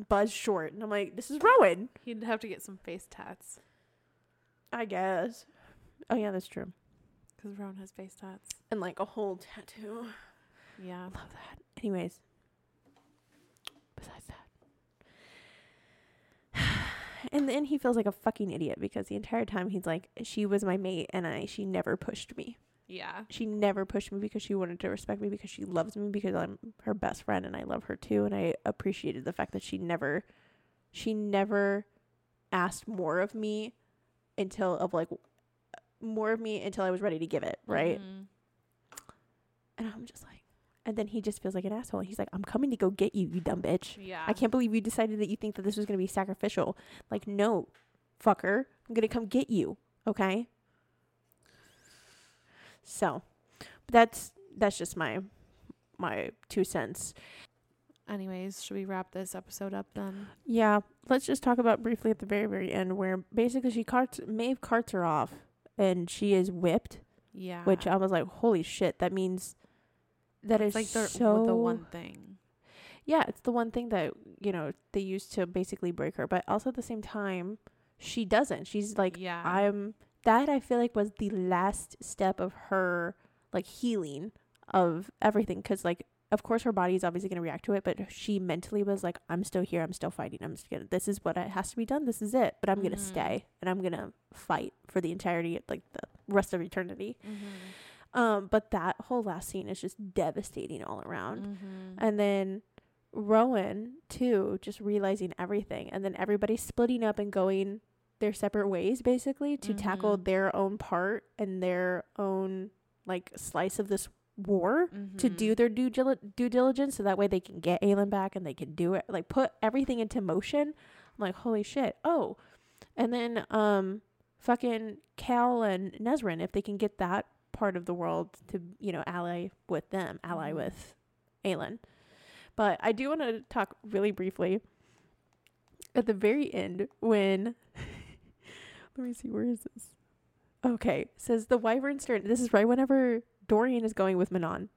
buzz short. And I'm like, this is Rowan. He'd have to get some face tats I guess. Oh yeah, that's true. because Rowan has face tats. And like a whole tattoo. Yeah. Love that. Anyways. Besides that. And then he feels like a fucking idiot because the entire time he's like, she was my mate and I she never pushed me. Yeah. She never pushed me because she wanted to respect me because she loves me because I'm her best friend and I love her too and I appreciated the fact that she never she never asked more of me until of like more of me until I was ready to give it, right? Mhm. And I'm just like and then he just feels like an asshole. He's like, I'm coming to go get you, you dumb bitch. Yeah. I can't believe you decided that you think that this was going to be sacrificial. Like, no, fucker. I'm going to come get you. Okay? So, that's that's just my my two cents. Anyways, should we wrap this episode up then? Yeah, let's just talk about briefly at the very very end where basically she carts Maeve carts her off and she is whipped, Yeah. which I was like, holy shit, that means that is it's like the so the one thing. yeah, it's the one thing that, you know, they used to basically break her. But also at the same time, she doesn't. She's like, yeah. I'm, that I feel like was the last step of her, like, healing of everything. Cause, like, of course, her body is obviously going to react to it, but she mentally was like, I'm still here. I'm still fighting. I'm just gonna, this is what it has to be done. This is it. But I'm going to Mhm. stay and I'm going to fight for the entirety, like, the rest of eternity. mm-hmm. Um, but that whole last scene is just devastating all around. Mm-hmm. And then Rowan, too, just realizing everything. And then everybody splitting up and going their separate ways, basically, to tackle Mhm. their own part and their own, like, slice of this war to do their due, dil- due diligence so that way they can get Aelin back and they can do it, like, put everything into motion. I'm like, holy shit. Oh. And then, um, fucking Chaol and Nesryn, if they can get that part of the world to, you know, ally with them, ally Mhm. with Aelin. But I do want to talk really briefly at the very end when let me see where is this? Okay, says the wyvern stern. This is right whenever Dorian is going with Manon.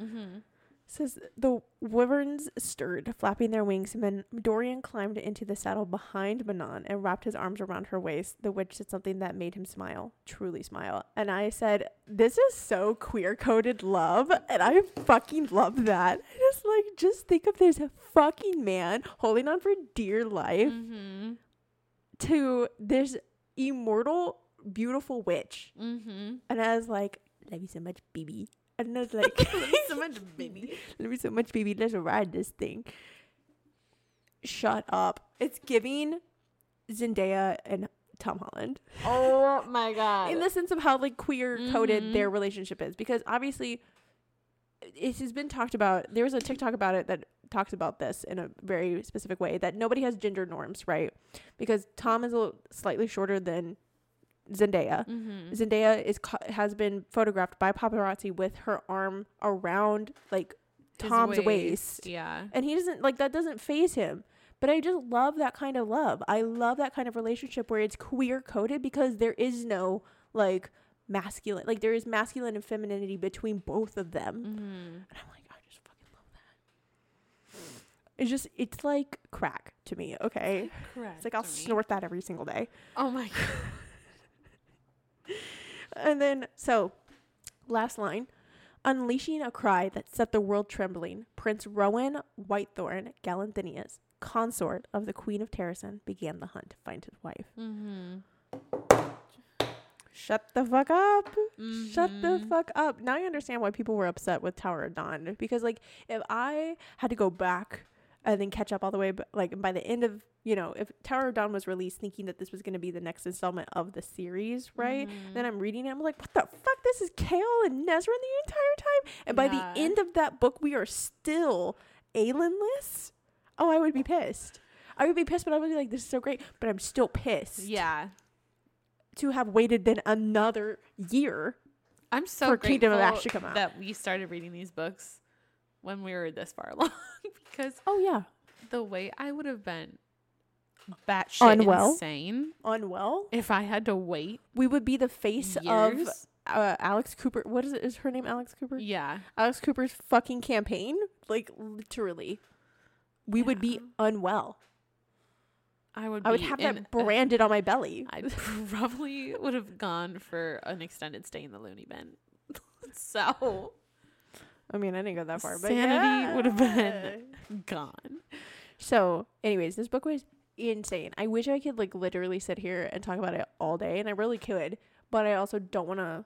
Mm-hmm. Says the wyverns stirred, flapping their wings, and then Dorian climbed into the saddle behind Manon and wrapped his arms around her waist, the witch said something that made him smile, truly smile. And I said, This is so queer coded love, and I fucking love that. I just like just think of this fucking man holding on for dear life Mm-hmm. to this immortal, beautiful witch. Mm-hmm. And I was like, Love you so much, baby. And I was like, so much, baby. Love you so much, baby. Let's ride this thing. Shut up. It's giving Zendaya and Tom Holland Oh my god. in the sense of how like queer coded Mhm. their relationship is because obviously it has been talked about there was a tiktok about it that talks about this in a very specific way that nobody has gender norms right because tom is a little slightly shorter than zendaya. Mm-hmm. zendaya is has been photographed by paparazzi with her arm around like tom's waist. Yeah. and he doesn't like that doesn't phase him. But i just love that kind of love. I love that kind of relationship where it's queer coded because there is no like masculine like there is masculine and femininity between both of them. Mm-hmm. and i'm like i just fucking love that. It's just it's like crack to me okay? It's like i'll snort that every single day. Oh my god. And then so last line unleashing a cry that set the world trembling prince rowan whitethorn Galathynius consort of the queen of Terrasen began the hunt to find his wife Mm-hmm. shut the fuck up shut the Mhm. fuck up now i understand why people were upset with tower of dawn because like if i had to go back and then catch up all the way but like by the end of you know if tower of dawn was released thinking that this was going to be the next installment of the series right Mhm. then I'm reading it. I'm like, what the fuck? This is Chaol and Nesryn the entire time. And by Yeah. the end of that book, we are still Aelinless. Oh, I would be pissed. I would be pissed, but I would be like, this is so great. But I'm still pissed Yeah. to have waited then another year. I'm so For grateful Kingdom of Ash to come out. that we started reading these books when we were this far along because Oh yeah, the way I would have been batshit Unwell? insane unwell. if I had to wait We would be the face of uh, Alex Cooper. What is it? Is her name Alex Cooper? yeah. Alex Cooper's fucking campaign. Like literally, we would be unwell. I would I would have that branded on my belly. I probably would have gone for an extended stay in the loony bin. so I mean, I didn't go that far, but Sanity would have been gone. So, anyways, this book was insane. I wish I could like literally sit here and talk about it all day, and I really could, but I also don't want to.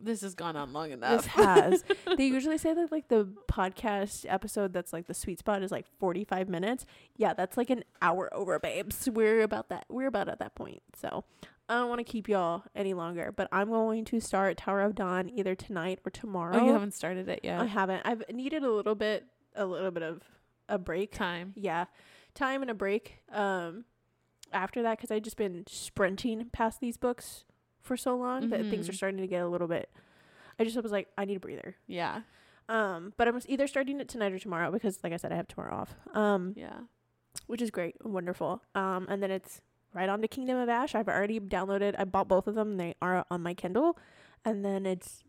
This has gone on long enough. This has. they usually say that like the podcast episode that's like the sweet spot is like forty five minutes. Yeah, that's like an hour over, babes. We're about that. We're about at that point. So. I don't want to keep y'all any longer, but I'm going to start Tower of Dawn either tonight or tomorrow. oh, you haven't started it yet. I haven't. I've needed a little bit, a little bit of a break. Time. Yeah, time and a break. Um, after that, because I've just been sprinting past these books for so long that things are Mhm. starting to get a little bit. I just was like, I need a breather. Yeah. Um, but I'm either starting it tonight or tomorrow because, like I said, I have tomorrow off. Um, Yeah. which is great, wonderful. Um, and then it's right on to Kingdom of Ash. I've already downloaded. I bought both of them. They are on my Kindle, and then it's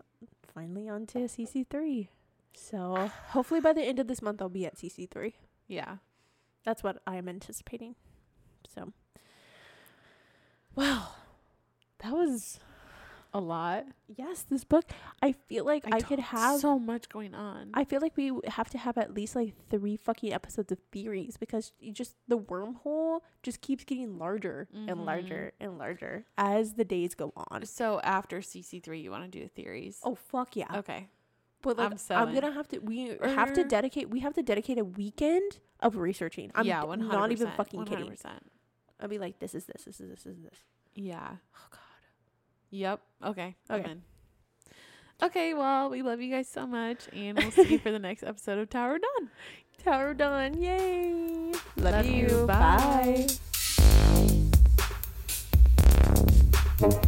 finally on to CC three. So hopefully by the end of this month, I'll be at CC three. Yeah. That's what I am anticipating. So, wow, that was A lot. yes. This book, I feel like I, could have. so much going on. I feel like we have to have at least like three fucking episodes of theories because you just the wormhole just keeps getting larger Mhm. and larger and larger as the days go on. so after CC three, you want to do theories? Oh fuck yeah! Okay. But like I'm so I'm, gonna have to. We have to dedicate. We have to dedicate a weekend of researching. I'm yeah. d- One hundred. not even fucking kidding. percent I'll be like, this is this, this is this, this is this. Yeah. Oh god. Yep. Okay. I'm Okay. in. Okay. Well, we love you guys so much, and we'll see you for the next episode of Tower Dawn. Tower done. Yay. Love, Love you. you. Bye. Bye.